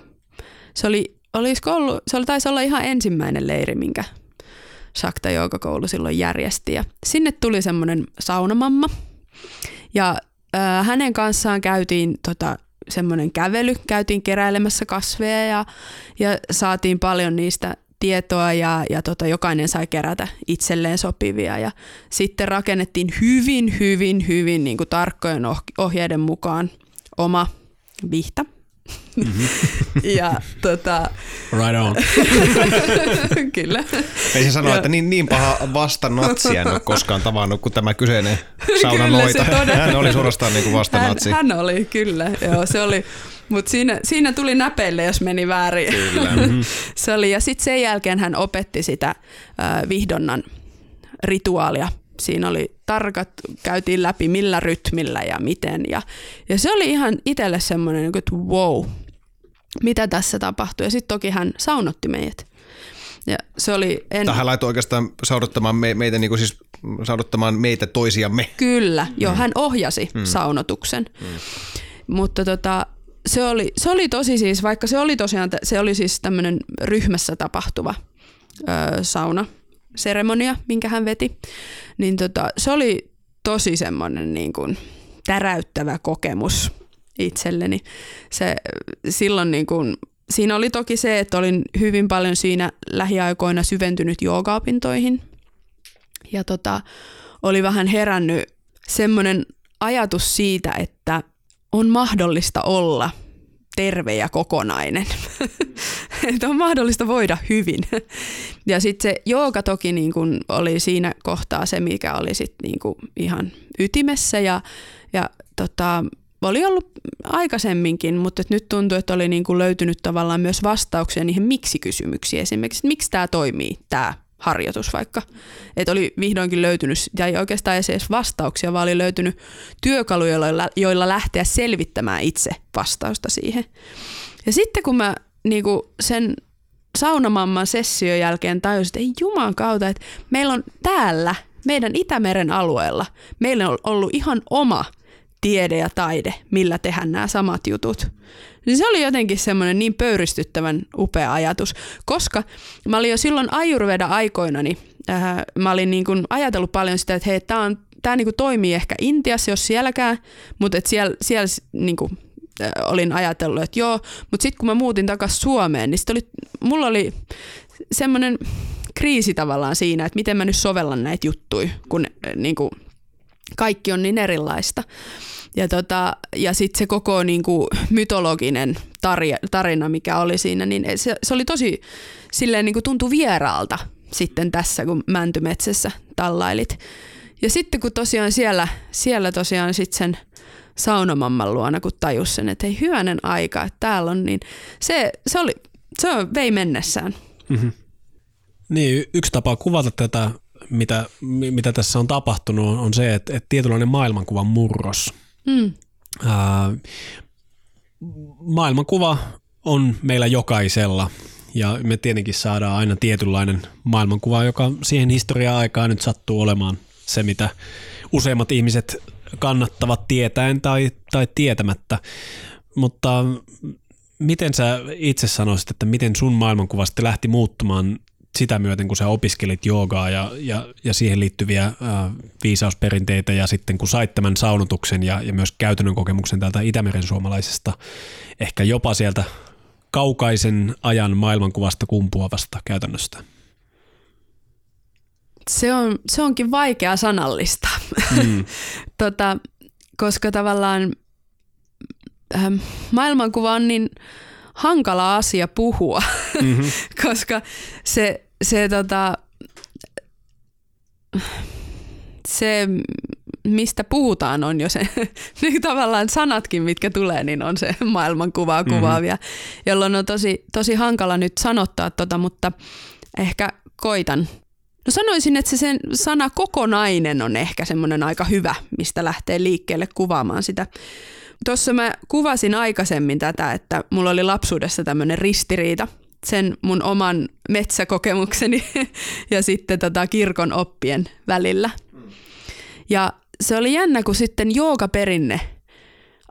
se oli, olisiko ollut, se oli, taisi olla ihan ensimmäinen leiri, minkä Shakta Joogakoulu silloin järjesti. Ja sinne tuli semmoinen saunamamma ja äh, hänen kanssaan käytiin tota, semmoinen kävely, käytiin keräilemässä kasveja ja, ja saatiin paljon niistä tietoa ja, ja tota, jokainen sai kerätä itselleen sopivia. Ja sitten rakennettiin hyvin, hyvin, hyvin niin kuin tarkkojen ohjeiden mukaan oma vihta. Mm-hmm. ja tota... Right on. Kyllä. Ei se sano, ja... että niin, niin paha vastanatsi en ole koskaan tavannut kuin tämä kyseinen saunanoita. Hän oli suorastaan niin kuin vastanatsi. Hän, hän oli, kyllä. Joo, se oli, mutta siinä, siinä tuli näpeille, jos meni väärin. Kyllä. Mm-hmm. se oli, ja sitten sen jälkeen hän opetti sitä äh, vihdonnan rituaalia. Siinä oli tarkat, käytiin läpi millä rytmillä ja miten. Ja, ja se oli ihan itselle semmoinen, että wow, mitä tässä tapahtui. Ja sitten toki hän saunotti meidät. Ja se oli... En... Tähän laittoi oikeastaan saunottamaan me, meitä, niin kuin siis saunottamaan meitä toisiamme. Kyllä, joo, mm. hän ohjasi mm. saunotuksen. Mm. Mutta tota, se oli, se oli tosi siis, vaikka se oli tosiaan, se oli siis tämmöinen ryhmässä tapahtuva ö, sauna seremonia, minkä hän veti, niin tota, se oli tosi semmoinen niin kuin täräyttävä kokemus itselleni. Se, silloin niin kuin, siinä oli toki se, että olin hyvin paljon siinä lähiaikoina syventynyt joogaopintoihin ja tota, oli vähän herännyt semmoinen ajatus siitä, että on mahdollista olla terve ja kokonainen. että on mahdollista voida hyvin. ja sitten se jooga toki niin kun oli siinä kohtaa se, mikä oli sit niin ihan ytimessä ja, ja tota, oli ollut aikaisemminkin, mutta nyt tuntuu, että oli niin löytynyt tavallaan myös vastauksia niihin miksi-kysymyksiin. Esimerkiksi, että miksi tämä toimii, tämä harjoitus vaikka. Että oli vihdoinkin löytynyt, ja ei oikeastaan edes vastauksia, vaan oli löytynyt työkaluja, joilla, lähteä selvittämään itse vastausta siihen. Ja sitten kun mä niin kuin sen saunamamman session jälkeen tajusin, että ei juman kautta, että meillä on täällä, meidän Itämeren alueella, meillä on ollut ihan oma tiede ja taide, millä tehdään nämä samat jutut. Niin se oli jotenkin semmoinen niin pöyristyttävän upea ajatus, koska mä olin jo silloin ajurveda aikoinani, äh, mä olin niin kuin ajatellut paljon sitä, että hei, tämä on tämä niinku toimii ehkä Intiassa, jos sielläkään, mutta et siellä, siellä niinku, äh, olin ajatellut, että joo, mutta sitten kun mä muutin takaisin Suomeen, niin oli, mulla oli semmoinen kriisi tavallaan siinä, että miten mä nyt sovellan näitä juttuja, kun äh, niinku, kaikki on niin erilaista. Ja, tota, ja sitten se koko niin kuin, mytologinen tarina, mikä oli siinä, niin se, se oli tosi silleen niin kuin tuntui vieraalta sitten tässä, kun Mäntymetsässä tallailit. Ja sitten kun tosiaan siellä, siellä tosiaan sitten sen saunamamman luona, kun tajus sen, että hei hyvänen aika, että täällä on, niin se, se, oli, se vei mennessään. Mm-hmm. Niin, yksi tapa kuvata tätä, mitä, mitä tässä on tapahtunut, on se, että, että tietynlainen maailmankuvan murros – Mm. Maailmankuva on meillä jokaisella ja me tietenkin saadaan aina tietynlainen maailmankuva, joka siihen historia-aikaan nyt sattuu olemaan se, mitä useimmat ihmiset kannattavat tietäen tai, tai tietämättä. Mutta miten sä itse sanoisit, että miten sun maailmankuva sitten lähti muuttumaan sitä myöten, kun sä opiskelit joogaa ja, ja, ja siihen liittyviä äh, viisausperinteitä ja sitten kun sait tämän saunotuksen ja, ja myös käytännön kokemuksen täältä Itämeren suomalaisesta, ehkä jopa sieltä kaukaisen ajan maailmankuvasta kumpuavasta käytännöstä? Se, on, se onkin vaikea sanallista, mm. tota, koska tavallaan äh, maailmankuva on niin hankala asia puhua, mm-hmm. koska se, se, tota, se, mistä puhutaan, on jo se, niin tavallaan sanatkin, mitkä tulee, niin on se maailmankuvaa mm-hmm. kuvaavia, mm-hmm. jolloin on tosi, tosi hankala nyt sanottaa tota, mutta ehkä koitan. No sanoisin, että se sen sana kokonainen on ehkä semmoinen aika hyvä, mistä lähtee liikkeelle kuvaamaan sitä Tuossa mä kuvasin aikaisemmin tätä, että mulla oli lapsuudessa tämmöinen ristiriita sen mun oman metsäkokemukseni ja sitten tota kirkon oppien välillä. Ja se oli jännä, kun sitten joogaperinne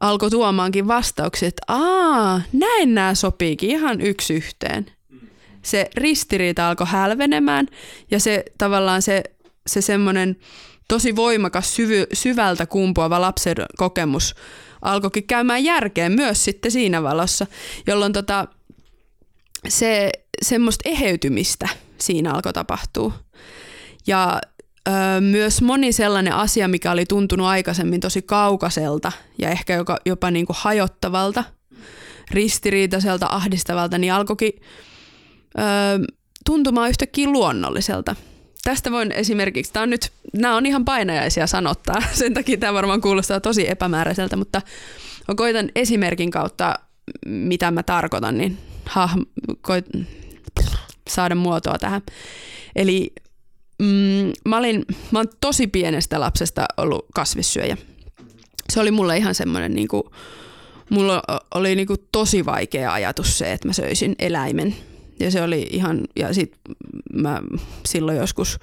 alkoi tuomaankin vastaukset, että aa, näin nämä sopiikin ihan yksi yhteen. Se ristiriita alkoi hälvenemään ja se tavallaan se, se semmoinen tosi voimakas syvy, syvältä kumpuava lapsen kokemus alkoikin käymään järkeen myös sitten siinä valossa, jolloin tota, se semmoista eheytymistä siinä alkoi tapahtua. Ja ö, myös moni sellainen asia, mikä oli tuntunut aikaisemmin tosi kaukaiselta ja ehkä joka, jopa niin kuin hajottavalta, ristiriitaiselta, ahdistavalta, niin alkoikin ö, tuntumaan yhtäkkiä luonnolliselta – Tästä voin esimerkiksi, tämä on nyt, nämä on ihan painajaisia sanottaa, sen takia tämä varmaan kuulostaa tosi epämääräiseltä, mutta koitan esimerkin kautta, mitä mä tarkoitan, niin ha, koit, saada muotoa tähän. Eli mm, mä, olin, mä olen tosi pienestä lapsesta ollut kasvissyöjä. Se oli mulle ihan semmoinen, niin kuin, mulla oli niin kuin tosi vaikea ajatus se, että mä söisin eläimen. Ja se oli ihan, ja sit mä silloin joskus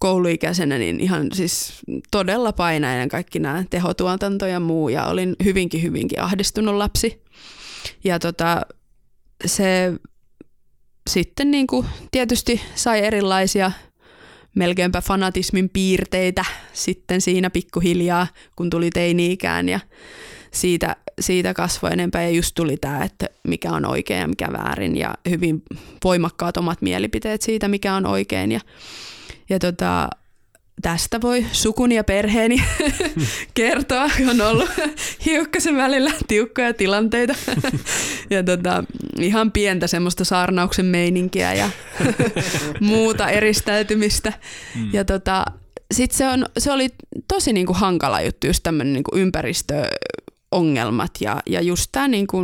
kouluikäisenä niin ihan siis todella painainen kaikki nämä tehotuotanto ja muu ja olin hyvinkin hyvinkin ahdistunut lapsi. Ja tota, se sitten niin kuin tietysti sai erilaisia melkeinpä fanatismin piirteitä sitten siinä pikkuhiljaa, kun tuli teini-ikään ja siitä, siitä kasvoi enempää. Ja just tuli tämä, että mikä on oikein ja mikä väärin ja hyvin voimakkaat omat mielipiteet siitä, mikä on oikein. Ja, ja tota, tästä voi sukuni ja perheeni kertoa. On ollut hiukkasen välillä tiukkoja tilanteita ja tota, ihan pientä semmoista saarnauksen meininkiä ja muuta eristäytymistä. Mm. Ja tota, sit se, on, se oli tosi niinku hankala juttu, just tämmöinen niinku ympäristöongelmat ja, ja just tämä niinku,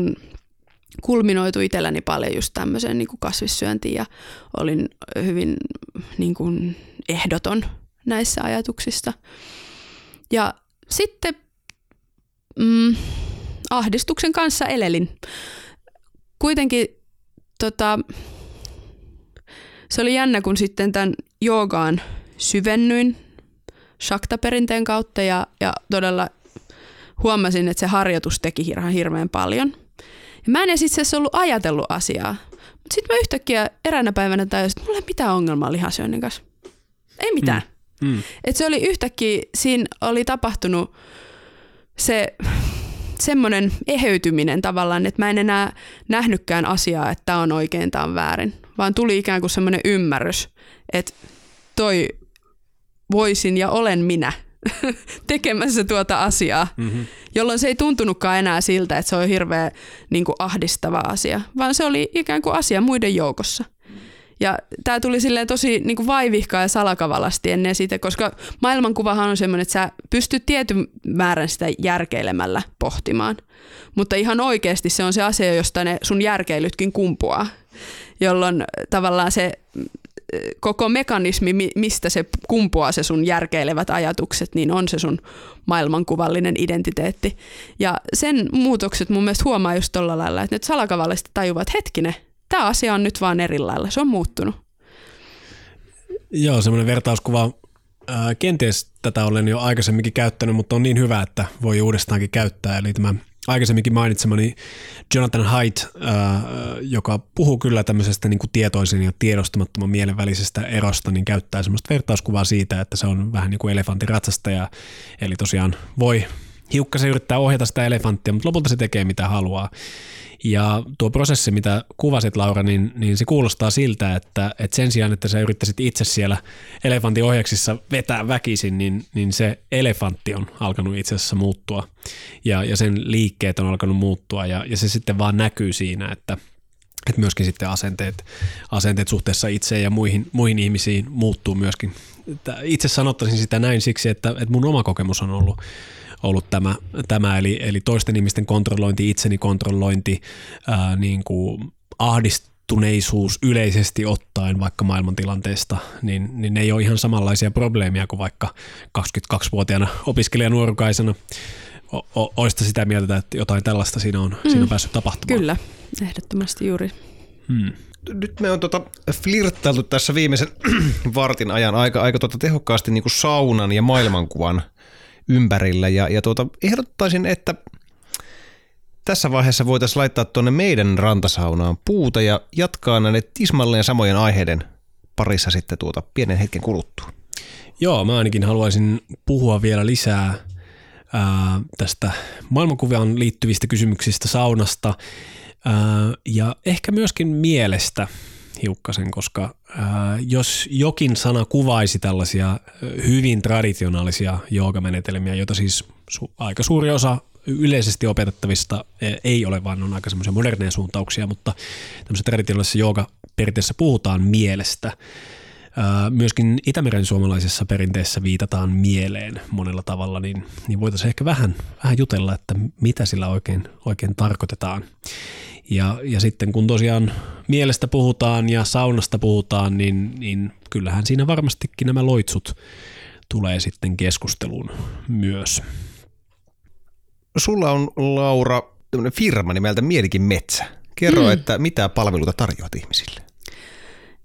kulminoitu itselläni paljon just tämmöiseen niinku kasvissyöntiin ja olin hyvin niinku, ehdoton näissä ajatuksissa. Ja sitten mm, ahdistuksen kanssa elelin. Kuitenkin tota, se oli jännä, kun sitten tämän joogaan syvennyin shaktaperinteen kautta ja, ja todella huomasin, että se harjoitus teki ihan hirveän paljon. Ja mä en edes itse asiassa ollut ajatellut asiaa. Mutta sitten mä yhtäkkiä eräänä päivänä tajusin, että mulla ei mitään ongelmaa lihasyönnin kanssa. Ei mitään. Mm. Mm. Et se oli yhtäkkiä, siinä oli tapahtunut se semmoinen eheytyminen tavallaan, että mä en enää nähnytkään asiaa, että tämä on oikein, tämä on väärin, vaan tuli ikään kuin semmoinen ymmärrys, että toi voisin ja olen minä tekemässä tuota asiaa, mm-hmm. jolloin se ei tuntunutkaan enää siltä, että se on hirveän niin kuin ahdistava asia, vaan se oli ikään kuin asia muiden joukossa. Ja tämä tuli silleen tosi niin kuin vaivihkaa ja salakavalasti ennen sitä, koska maailmankuvahan on semmoinen, että sä pystyt tietyn määrän sitä järkeilemällä pohtimaan. Mutta ihan oikeasti se on se asia, josta ne sun järkeilytkin kumpuaa, jolloin tavallaan se koko mekanismi, mistä se kumpuaa se sun järkeilevät ajatukset, niin on se sun maailmankuvallinen identiteetti. Ja sen muutokset mun mielestä huomaa just tuolla lailla, että nyt salakavallisesti tajuvat, hetkinen, tämä asia on nyt vaan eri lailla, se on muuttunut. Joo, semmoinen vertauskuva. Kenties tätä olen jo aikaisemminkin käyttänyt, mutta on niin hyvä, että voi uudestaankin käyttää. Eli tämä aikaisemminkin mainitsemani Jonathan Haidt, joka puhuu kyllä tämmöisestä niin kuin tietoisen ja tiedostamattoman mielen välisestä erosta, niin käyttää semmoista vertauskuvaa siitä, että se on vähän niin kuin elefantin ratsastaja. Eli tosiaan voi hiukkasen yrittää ohjata sitä elefanttia, mutta lopulta se tekee mitä haluaa. Ja tuo prosessi, mitä kuvasit Laura, niin, niin se kuulostaa siltä, että, että sen sijaan, että sä yrittäisit itse siellä elefantin ohjaksissa vetää väkisin, niin, niin se elefantti on alkanut itse asiassa muuttua ja, ja sen liikkeet on alkanut muuttua ja, ja se sitten vaan näkyy siinä, että, että myöskin sitten asenteet, asenteet suhteessa itseen ja muihin, muihin ihmisiin muuttuu myöskin. Itse sanottaisin sitä näin siksi, että, että mun oma kokemus on ollut ollut tämä, tämä eli, eli toisten ihmisten kontrollointi, itseni kontrollointi, ää, niin kuin ahdistuneisuus yleisesti ottaen vaikka maailmantilanteesta, niin, niin ne ei ole ihan samanlaisia probleemia kuin vaikka 22-vuotiaana opiskelijanuorukaisena. Oista sitä mieltä, että jotain tällaista siinä on, mm. siinä on mm. päässyt tapahtumaan? Kyllä, ehdottomasti juuri. Hmm. Nyt me on tota flirttailtu tässä viimeisen vartin ajan aika, aika tota tehokkaasti niin kuin saunan ja maailmankuvan – ympärillä. Ja, ja tuota, ehdottaisin, että tässä vaiheessa voitaisiin laittaa tuonne meidän rantasaunaan puuta ja jatkaa näiden tismalleen samojen aiheiden parissa sitten tuota pienen hetken kuluttua. Joo, mä ainakin haluaisin puhua vielä lisää ää, tästä maailmankuvaan liittyvistä kysymyksistä saunasta ää, ja ehkä myöskin mielestä hiukkasen, koska ää, jos jokin sana kuvaisi tällaisia hyvin traditionaalisia joogamenetelmiä, joita siis su- aika suuri osa yleisesti opetettavista ei ole, vaan on aika semmoisia moderneja suuntauksia, mutta tämmöisessä traditionaalisessa joogaperinteessä puhutaan mielestä. myöskin Itämeren suomalaisessa perinteessä viitataan mieleen monella tavalla, niin, niin voitaisiin ehkä vähän, vähän jutella, että mitä sillä oikein, oikein tarkoitetaan. Ja, ja sitten kun tosiaan mielestä puhutaan ja saunasta puhutaan, niin, niin kyllähän siinä varmastikin nämä loitsut tulee sitten keskusteluun myös. Sulla on, Laura, firma nimeltä Mielikin Metsä. Kerro, mm. että mitä palveluita tarjoat ihmisille?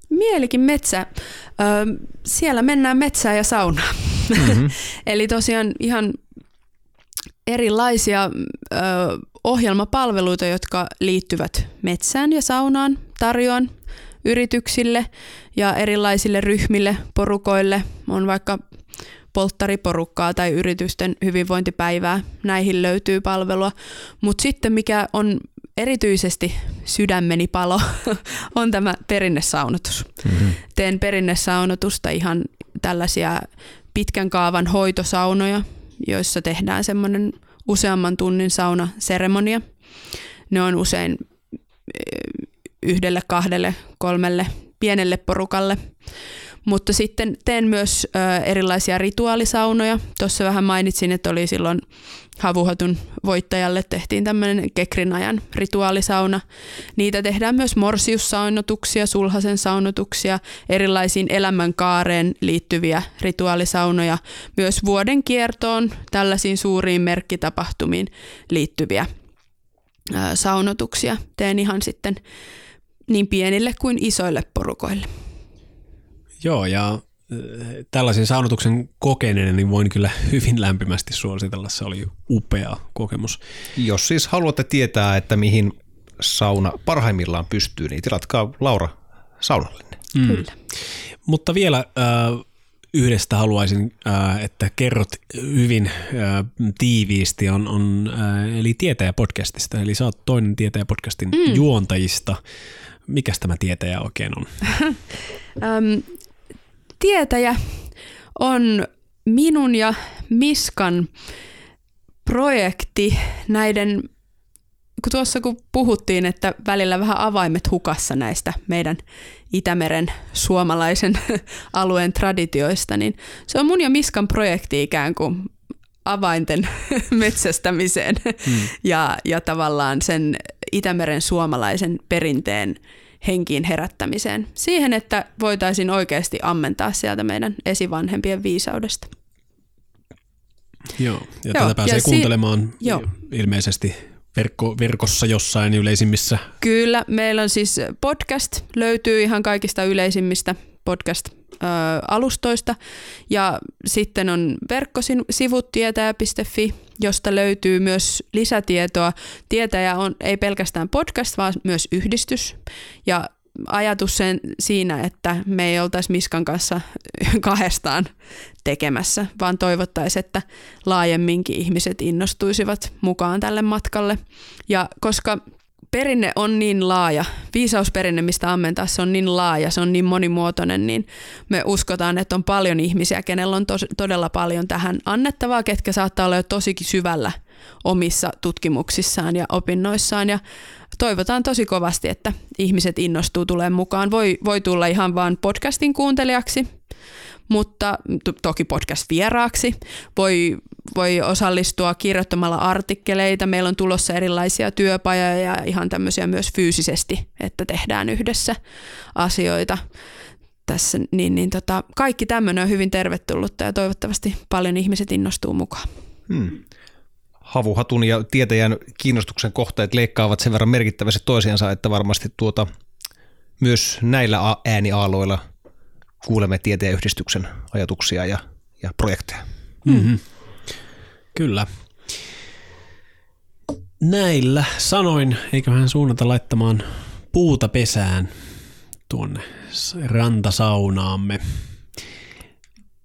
Mielikin metsä. Ö, siellä mennään metsään ja saunaan. Mm-hmm. Eli tosiaan ihan erilaisia ö, ohjelmapalveluita, jotka liittyvät metsään ja saunaan tarjoan yrityksille ja erilaisille ryhmille, porukoille. On vaikka polttariporukkaa tai yritysten hyvinvointipäivää. Näihin löytyy palvelua. Mutta sitten mikä on erityisesti sydämeni palo on tämä perinnesaunotus. Mm-hmm. Teen perinnesaunotusta ihan tällaisia pitkän kaavan hoitosaunoja, joissa tehdään semmoinen useamman tunnin saunaseremonia. Ne on usein eh, yhdelle, kahdelle, kolmelle pienelle porukalle. Mutta sitten teen myös ö, erilaisia rituaalisaunoja. Tuossa vähän mainitsin, että oli silloin Havuhatun voittajalle tehtiin tämmöinen Kekrin ajan rituaalisauna. Niitä tehdään myös morsiussaunotuksia, sulhasen saunotuksia, erilaisiin elämänkaareen liittyviä rituaalisaunoja, myös vuoden kiertoon, tällaisiin suuriin merkkitapahtumiin liittyviä ö, saunotuksia. Teen ihan sitten niin pienille kuin isoille porukoille. Joo, ja tällaisen saunotuksen kokeneena niin voin kyllä hyvin lämpimästi suositella. Se oli upea kokemus. Jos siis haluatte tietää, että mihin sauna parhaimmillaan pystyy, niin tilatkaa Laura saunallinen. Mm. Kyllä. Mutta vielä äh, yhdestä haluaisin, äh, että kerrot hyvin äh, tiiviisti, on, on äh, eli Tietäjä-podcastista. Eli sä oot toinen Tietäjä-podcastin mm. juontajista. Mikäs tämä Tietäjä oikein on? um, tietäjä on minun ja Miskan projekti näiden, kun tuossa kun puhuttiin, että välillä vähän avaimet hukassa näistä meidän Itämeren suomalaisen alueen traditioista, niin se on mun ja Miskan projekti ikään kuin avainten metsästämiseen hmm. ja, ja tavallaan sen Itämeren suomalaisen perinteen henkiin herättämiseen. Siihen, että voitaisiin oikeasti ammentaa sieltä meidän esivanhempien viisaudesta. Joo, ja Joo, tätä pääsee ja kuuntelemaan si- jo. ilmeisesti verkko, verkossa jossain yleisimmissä. Kyllä, meillä on siis podcast, löytyy ihan kaikista yleisimmistä podcast-alustoista. Ja sitten on verkkosivut tietäjä.fi, josta löytyy myös lisätietoa. Tietäjä on ei pelkästään podcast, vaan myös yhdistys. Ja ajatus sen siinä, että me ei oltaisi Miskan kanssa kahdestaan tekemässä, vaan toivottaisiin, että laajemminkin ihmiset innostuisivat mukaan tälle matkalle. Ja koska perinne on niin laaja, viisausperinne, mistä ammentaa, se on niin laaja, se on niin monimuotoinen, niin me uskotaan, että on paljon ihmisiä, kenellä on tos, todella paljon tähän annettavaa, ketkä saattaa olla jo tosikin syvällä omissa tutkimuksissaan ja opinnoissaan ja toivotaan tosi kovasti, että ihmiset innostuu tulemaan mukaan. Voi, voi tulla ihan vain podcastin kuuntelijaksi, mutta to, toki podcast-vieraaksi. Voi, voi osallistua kirjoittamalla artikkeleita. Meillä on tulossa erilaisia työpajoja ja ihan tämmöisiä myös fyysisesti, että tehdään yhdessä asioita tässä, niin, niin tota, kaikki tämmöinen on hyvin tervetullutta ja toivottavasti paljon ihmiset innostuu mukaan. Hmm. Havuhatun ja tietäjän kiinnostuksen kohteet leikkaavat sen verran merkittävästi toisiansa, että varmasti tuota, myös näillä ääniaaloilla – kuulemme tieteenyhdistyksen ajatuksia ja, ja projekteja. Mm-hmm. Kyllä. Näillä sanoin, eiköhän suunnata laittamaan puuta pesään tuonne rantasaunaamme.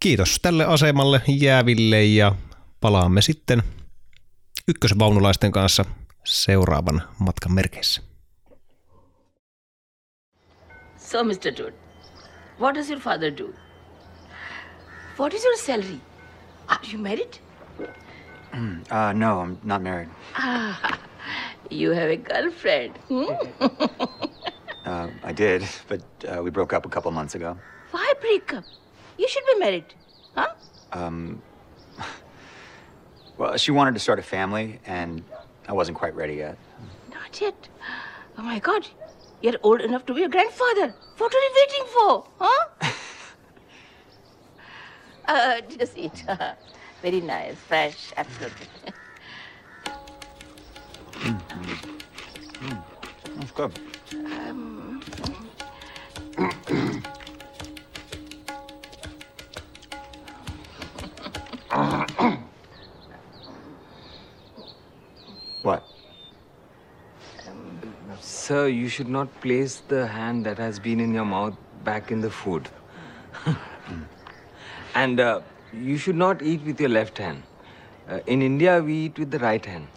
Kiitos tälle asemalle jääville ja palaamme sitten ykkösvaunulaisten kanssa seuraavan matkan merkeissä. So Mr. Dude, What does your father do? What is your salary? Are you married? Uh, no, I'm not married. Ah, you have a girlfriend. Hmm? uh, I did, but uh, we broke up a couple months ago. Why break up? You should be married. Huh? Um, well, she wanted to start a family, and I wasn't quite ready yet. Not yet. Oh my god. You're old enough to be a grandfather. What are you waiting for? Huh? uh, just eat. Very nice, fresh, absolutely. That's good. what? Sir, you should not place the hand that has been in your mouth back in the food. and uh, you should not eat with your left hand. Uh, in India, we eat with the right hand.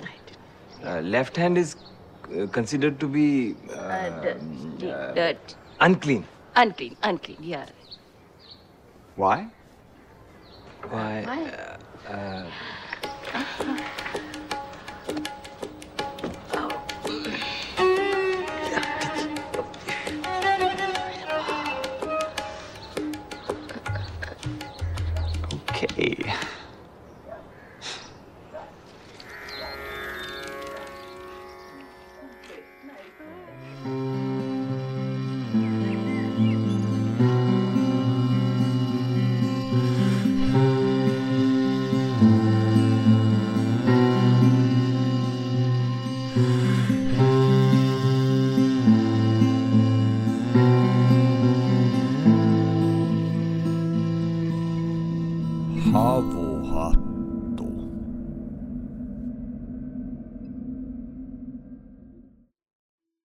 Uh, left hand is uh, considered to be uh, Uh, dirt. unclean. Unclean, unclean, yeah. Why? Why? Why? Okay.